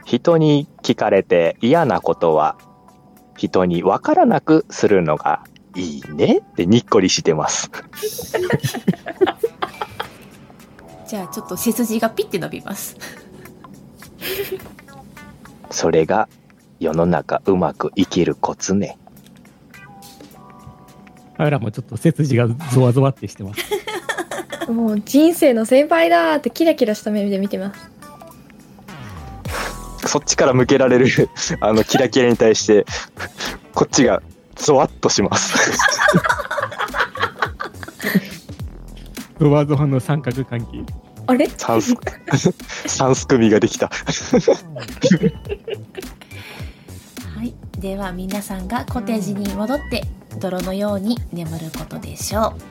人に聞かれて嫌なことは人に分からなくするのがいいねってにっこりしてます。*laughs* じゃあちょっと背筋がピッて伸びますそれが世の中うまく生きるコツね。カウラもちょっと背筋がゾワゾワってしてます。もう人生の先輩だーってキラキラした目で見てますそっちから向けられる *laughs* あのキラキラに対してこっちがゾワッとします。*laughs* ゾワゾワの三角関係。あれ？サンス組ができた。はいでは皆さんがコテージに戻って泥のように眠ることでしょう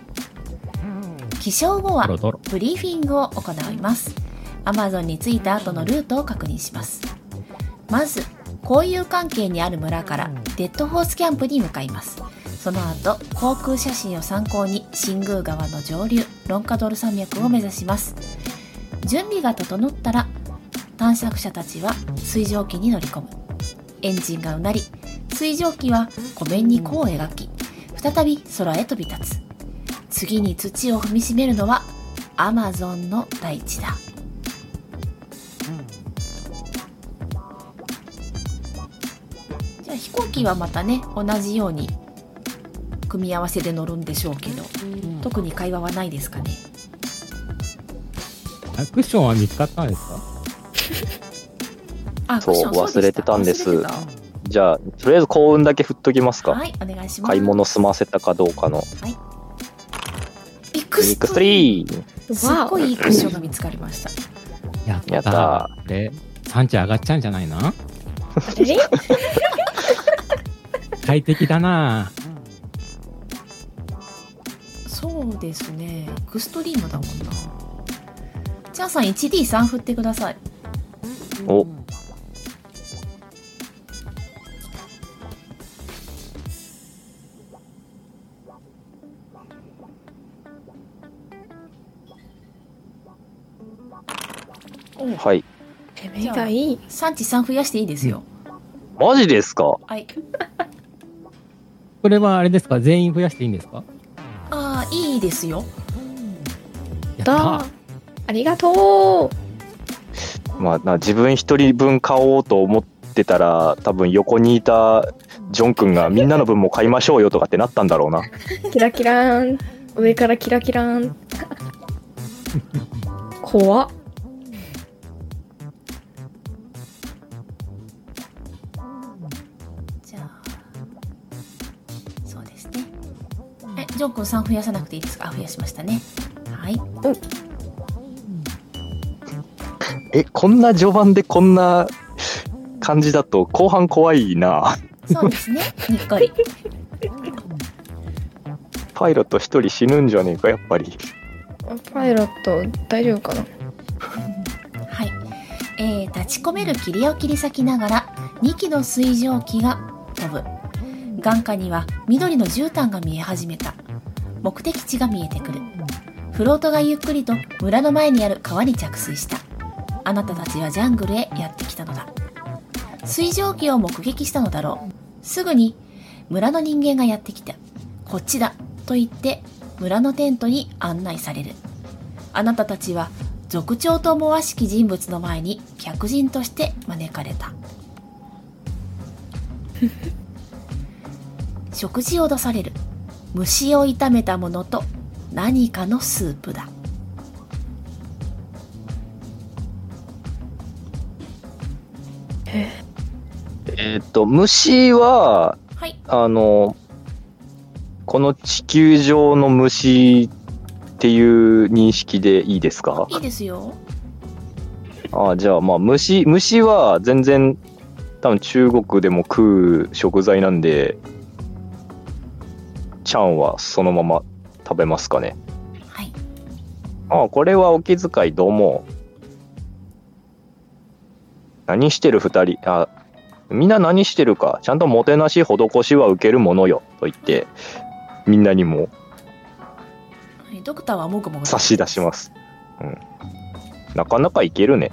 起床後は。ブリーフィングを行います。Amazon に着いた後のルートを確認します。まず、交友関係にある村からデッドホースキャンプに向かいます。その後、航空写真を参考に新宮川の上流、ロンカドル山脈を目指します。準備が整ったら、探索者たちは水蒸気に乗り込む。エンジンがうなり、水蒸気は湖面に弧を描き再び空へ飛び立つ次に土を踏みしめるのはアマゾンの大地だじゃあ飛行機はまたね同じように組み合わせで乗るんでしょうけど。特に会話はないですかね。あクッションは見つかったんですか？あそう忘れてたんです。じゃあ、とりあえず幸運だけ振っときますか。はいお願いします。買い物済ませたかどうかの。ビッグビッグストリー。3! すっごいいいクッションが見つかりました。やったやったこれ、産地上がっちゃうんじゃないの？あれ？*laughs* 快適だなそうですね。エクストリームだもんな。チャンさん 1D3 振ってください。お、はい。てめえがいい。産地3増やしていいですよ、マジですか？はい。*laughs* これはあれですか？全員増やしていいんですか？ですよ。やだありがとう。まあ、な自分一人分買おうと思ってたら、多分横にいたジョン君がみんなの分も買いましょうよとかってなったんだろうな。*laughs* キラキラーン。上からキラキラーン。怖っえジョン君3増やさなくていいですか？あ増やしましたね。はい。え、こんな序盤でこんな感じだと後半怖いな。そうですね。にっこり。パイロット一人死ぬんじゃねえか、やっぱり。パイロット大丈夫かな？はい、えー、立ち込める霧を切り裂きながら2機の水蒸気が飛ぶ。眼下には緑の絨毯が見え始めた目的地が見えてくる。フロートがゆっくりと村の前にある川に着水した。あなたたちはジャングルへやってきたのだ。水蒸気を目撃したのだろう。すぐに村の人間がやってきた。こっちだと言って村のテントに案内される。あなたたちは族長と思わしき人物の前に客人として招かれた。*laughs* 食事を出される虫を炒めたものと何かのスープだ。えー。っと、虫は、はい。あの、この地球上の虫っていう認識でいいですか？いいですよ。あじゃあまあ虫虫は全然多分中国でも食う食材なんでちゃんはそのまま食べますかね？はい。あこれはお気遣いどうも。何してる二人？あみんな何してるか？ちゃんともてなし施しは受けるものよ。と言ってみんなにも。はいドクターはもぐもぐ差し出します、うん、なかなかいけるね。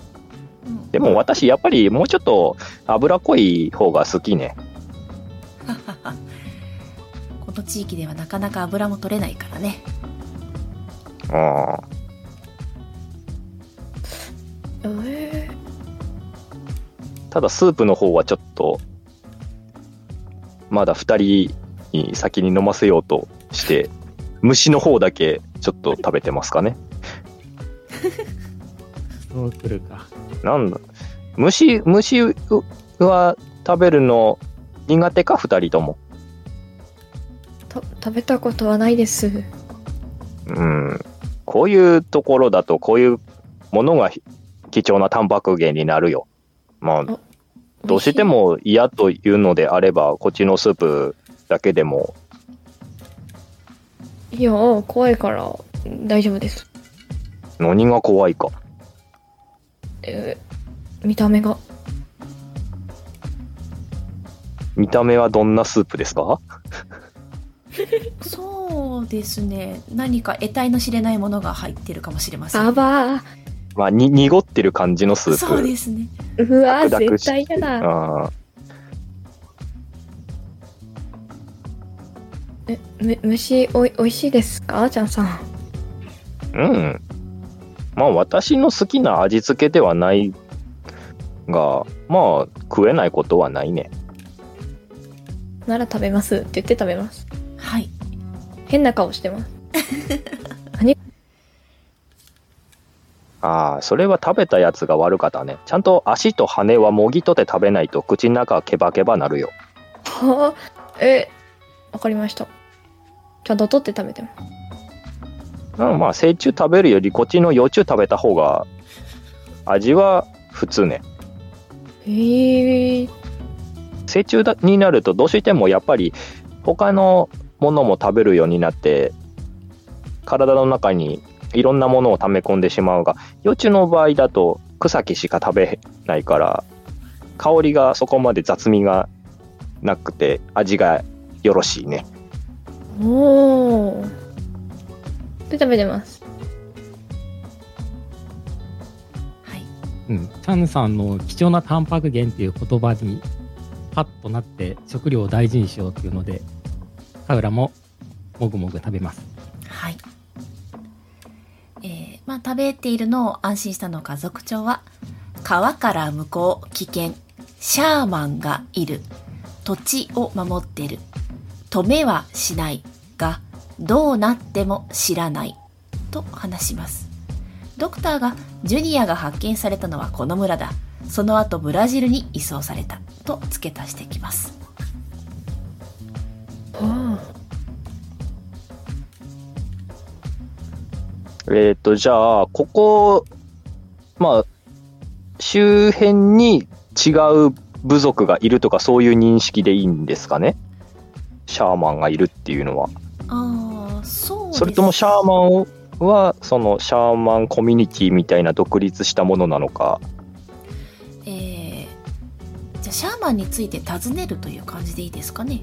うん。でも私やっぱりもうちょっと脂っこい方が好きね。この地域ではなかなか油も取れないからね。あえただスープの方はちょっとまだ2人に先に飲ませようとして虫の方だけちょっと食べてますかね。そうくるか。なんだ？虫虫は食べるの苦手か？2人ともと食べたことはないです。うん。こういうところだとこういうものが貴重なタンパク源になるよ。まあどうしても嫌というのであればこっちのスープだけでも。いや怖いから大丈夫です。何が怖いか。えー見た目が。見た目はどんなスープですか？*laughs* そうですね。何か得体の知れないものが入ってるかもしれません。あばまあに濁ってる感じのスープ。そうですね。ーうわ絶対やだ。えむ虫おいおいしいですか？ちゃんさん。うん。まあ私の好きな味付けではないが、まあ食えないことはないね。なら食べます。って言って食べます。はい変な顔してます *laughs* ああ、それは食べたやつが悪かったね。ちゃんと足と羽はもぎ取って食べないと口の中ケバケバなるよ。は？あえわかりましたちゃんと取って食べてますうん、まあ成虫食べるよりこっちの幼虫食べた方が味は普通ね。へえ成虫だになるとどうしてもやっぱり他のものも食べるようになって体の中にいろんなものを溜め込んでしまうが幼虫の場合だと草木しか食べないから香りがそこまで雑味がなくて味がよろしいね。おおで食べてます。はい。うん、チャンさんの貴重なタンパク源っていう言葉にパッとなって食料を大事にしようっていうのでカウラももぐもぐ食べますはい。えー、まあ食べているのを安心したのか族長は、川から向こう危険、シャーマンがいる、土地を守ってる、止めはしないが、どうなっても知らない、と話します。ドクターが、ジュニアが発見されたのはこの村だ。その後ブラジルに移送された、と付け足してきます。はえっ、とじゃあここまあ周辺に違う部族がいるとかそういう認識でいいんですかね？シャーマンがいるっていうのは。ああ、そうそれともシャーマンはそのシャーマンコミュニティみたいな独立したものなのか？えー、じゃあシャーマンについて尋ねるという感じでいいですかね？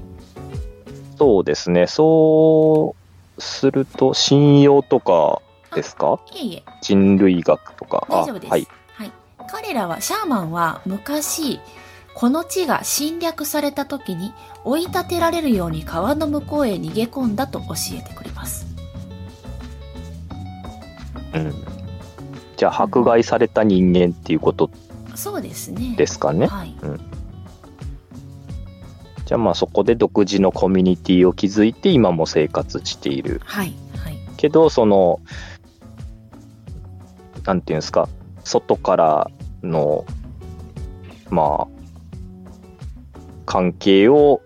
そうですね。そうすると信用とかですか？いえいえ。人類学とか。大丈夫です、はい。はい、彼らはシャーマンは昔この地が侵略された時に追い立てられるように川の向こうへ逃げ込んだと教えてくれます。うん、じゃあ迫害された人間っていうことそうですね。ですかね？はいじゃあまあそこで独自のコミュニティを築いて今も生活している。はいはい。けどそのなんていうんですか外からのまあ関係を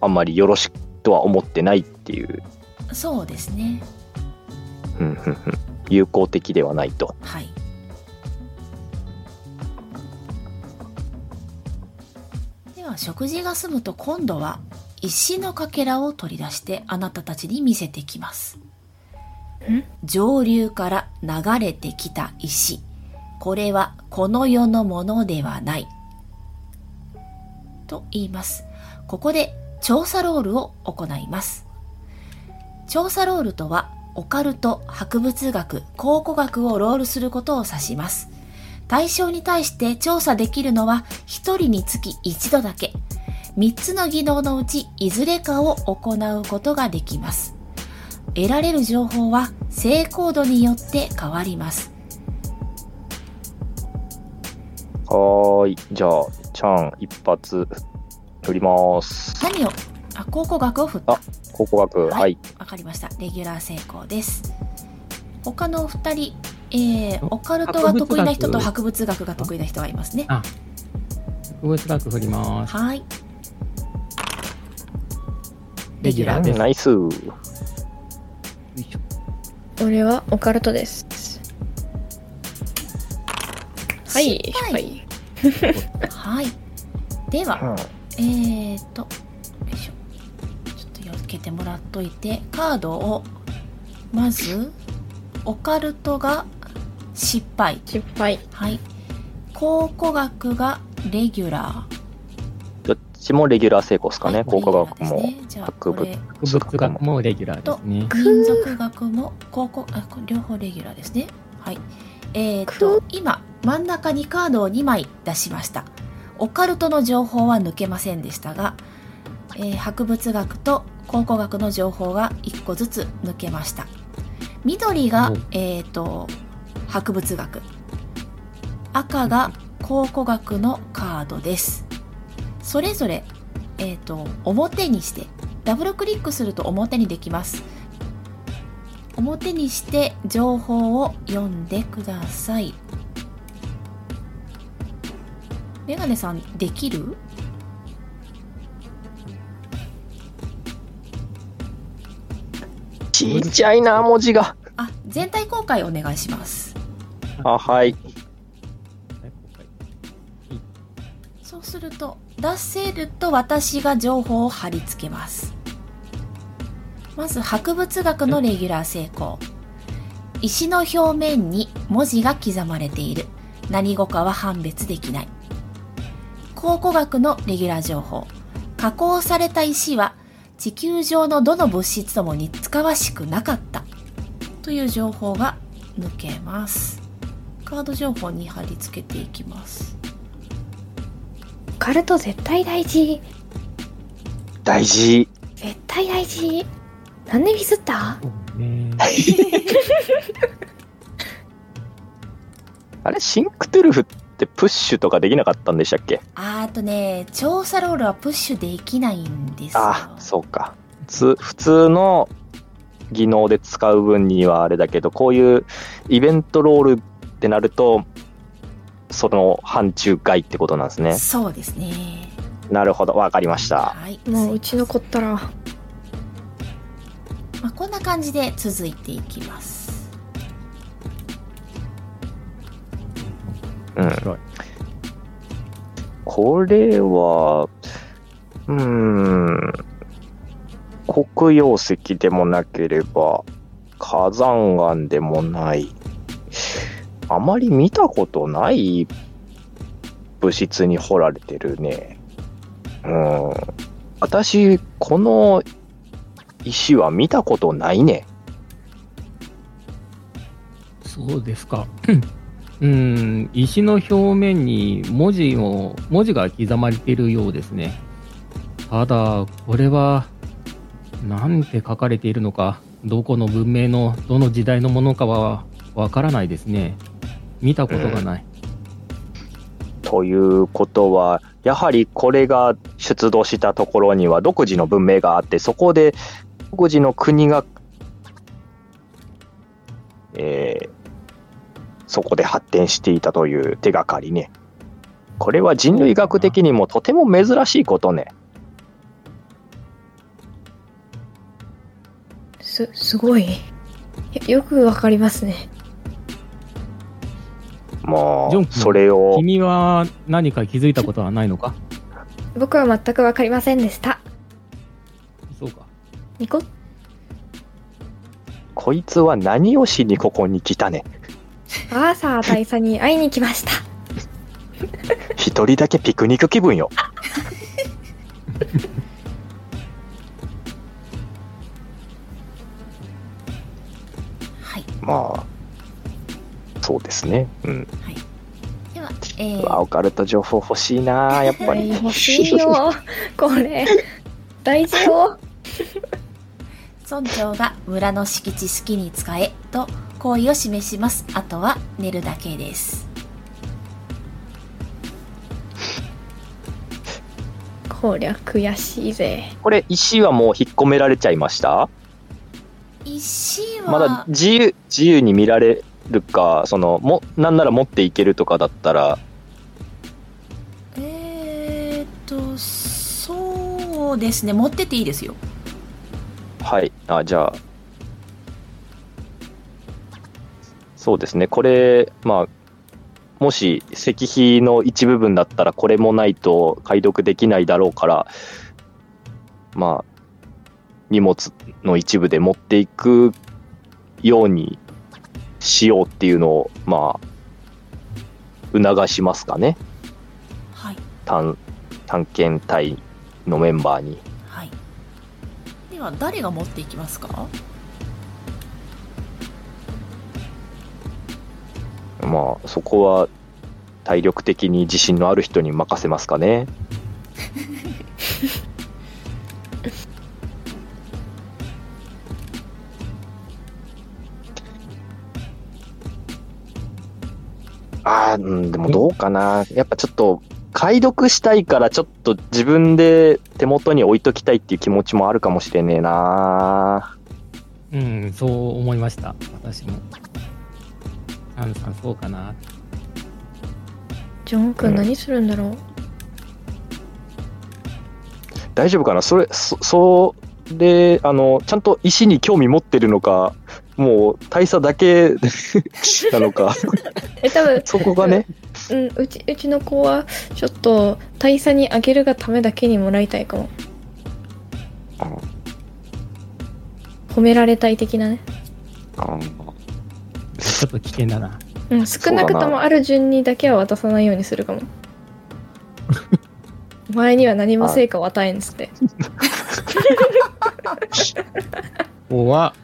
あんまりよろしくとは思ってないっていう、そうですね。うんふんふん。友好的ではないと。はい食事が済むと今度は石のかけらを取り出してあなたたちに見せてきます。上流から流れてきた石。これはこの世のものではない。と言います。ここで調査ロールを行います。調査ロールとはオカルト、博物学、考古学をロールすることを指します。対象に対して調査できるのは1人につき1度だけ。3つの技能のうちいずれかを行うことができます。得られる情報は成功度によって変わります。はーいじゃあちゃん一発振ります。何を？あ、考古学を振った。考古学はいはい、わかりました。レギュラー成功です。他のお二人、えー、オカルトが得意な人と博物学が得意な人がいますね。あ植物学振りますはい。レギュラーですナイス。よいしょ俺はオカルトですはいはいはい。*laughs* では、うんえーと、よいしょ。ちょっと避けてもらっといて、カードを、まず、オカルトが失敗。失敗。はい。考古学がレギュラどっちもレギュラー成功ですー。かね。はい考古学も。ね。じゃあ博物学もレギュラーですね。民族学も高校あ両方レギュラーですね。はい。えー、と今真ん中にカードを2枚出しました。オカルトの情報は抜けませんでしたが、えー博物学と考古学の情報が1個ずつ抜けました。緑がお、えー、と博物学。赤が考古学のカードです。それぞれ、えー、と表にしてダブルクリックすると表にできます。表にして情報を読んでください。メガネさんできる？ちっちゃいな、文字が。あ全体公開お願いしますあ、はい。そうすると出せると私が情報を貼り付けます。まず博物学のレギュラー成功。石の表面に文字が刻まれている。何語かは判別できない。考古学のレギュラー情報。加工された石は地球上のどの物質とも似つかわしくなかった。という情報が抜けます。カード情報に貼り付けていきますオカルト絶対大事大事。絶対大事なんでミスった？あれ、シンクトゥルフってプッシュとかできなかったんでしたっけ？あーとね、調査ロールはプッシュできないんですよ。あ、そうか。つ普通の技能で使う分にはあれだけど、こういうイベントロールってなると、その範疇外ってことなんですね。そうですね。なるほど、わかりました。はい。もううちの子ったらまあ、こんな感じで続いていきます。うん。これは、うーん、黒曜石でもなければ、火山岩でもない、あまり見たことない物質に掘られてるね。うん。私、この石は見たことないね。そうですか。うん、石の表面に文字を、文字が刻まれているようですね。ただ、これは、なんて書かれているのか、どこの文明の、どの時代のものかはわからないですね。見たことがない。ということは、やはりこれが出土したところには独自の文明があって、そこで独自の国が、えーそこで発展していたという手がかりね。これは人類学的にもとても珍しいことね。すすごいよよくわかりますねもう、ジョン君それを、君は何か気づいたことはないのか？僕は全くわかりませんでしたそうか。ニコ？こいつは何をしにここに来たね。アーサー大佐に会いに来ました *laughs* 一人だけピクニック気分よ。そうですね。うん。では、えうわー、オカルト情報欲しいなやっぱり。欲しいよ *laughs* これ大事よ村長が村の敷地好きに使えと好意を示します。あとは寝るだけです。こりゃ悔しいぜこれ、石はもう引っ込められちゃいました？石は、まだ自由、自由に見られるか、その、も、なんなら持っていけるとかだったら、えーっと、そうですね。持ってっていいですよ。はい。あ、じゃあ、そうですね。これ、まあ、もし石碑の一部分だったらこれもないと解読できないだろうから、まあ、荷物の一部で持っていくようにしようっていうのを、まあ、促しますかね。はい。探探検隊のメンバーに。はい。では、誰が持っていきますか？まあ、そこは体力的に自信のある人に任せますかね。*laughs* ああ、うん、でもどうかな。やっぱちょっと、解読したいから、ちょっと自分で手元に置いときたいっていう気持ちもあるかもしれねえな。うん、そう思いました。私も。アンさん、そうかな。ジョン君何するんだろう、大丈夫かな？それ、そ、それ、あの、ちゃんと石に興味持ってるのか、もう大佐だけなのか、*laughs* え多分そこがね、うんうちうちの子はちょっと大佐にあげるがためだけにもらいたいかも。褒められたい的なね。あちょっと危険だな。うん少なくともある順にだけは渡さないようにするかも。*laughs* お前には何も成果を与えんっつって。ここは、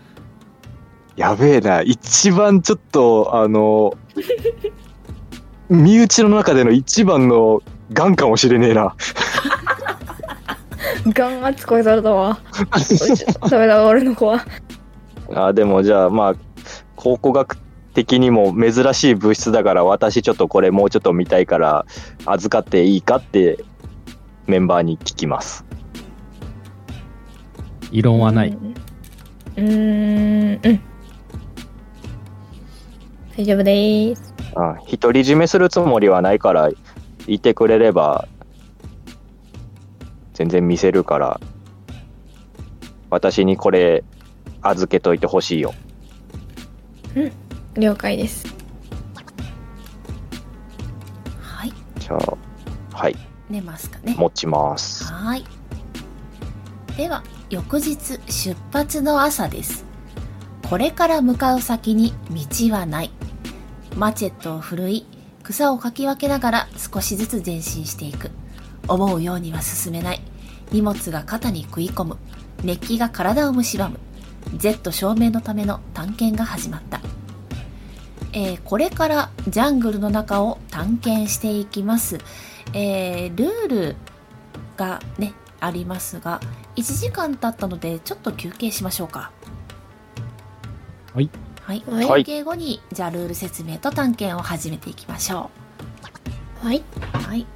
やべえな、一番ちょっと、あの、身内の中での一番のガンかもしれねえな。眼圧超えされたわダメだ俺の子は。あでもじゃあまあ考古学的にも珍しい物質だから私ちょっとこれもうちょっと見たいから預かっていいかってメンバーに聞きます。異論はない。うん。うーんうん大丈夫です。あ独り占めするつもりはないからいてくれれば全然見せるから私にこれ預けといてほしいよ。了解です。はい。じゃあはい。寝ますかね。持ちます。はい。では翌日出発の朝です。これから向かう先に道はないマチェットを振るい草をかき分けながら少しずつ前進していく。思うようには進めない。荷物が肩に食い込む。熱気が体を蝕む。Z 証明のための探検が始まった。えーこれからジャングルの中を探検していきます、えールールがねありますが1時間経ったのでちょっと休憩しましょうか。はい。はい、はい。休憩後にじゃあルール説明と探検を始めていきましょう。はい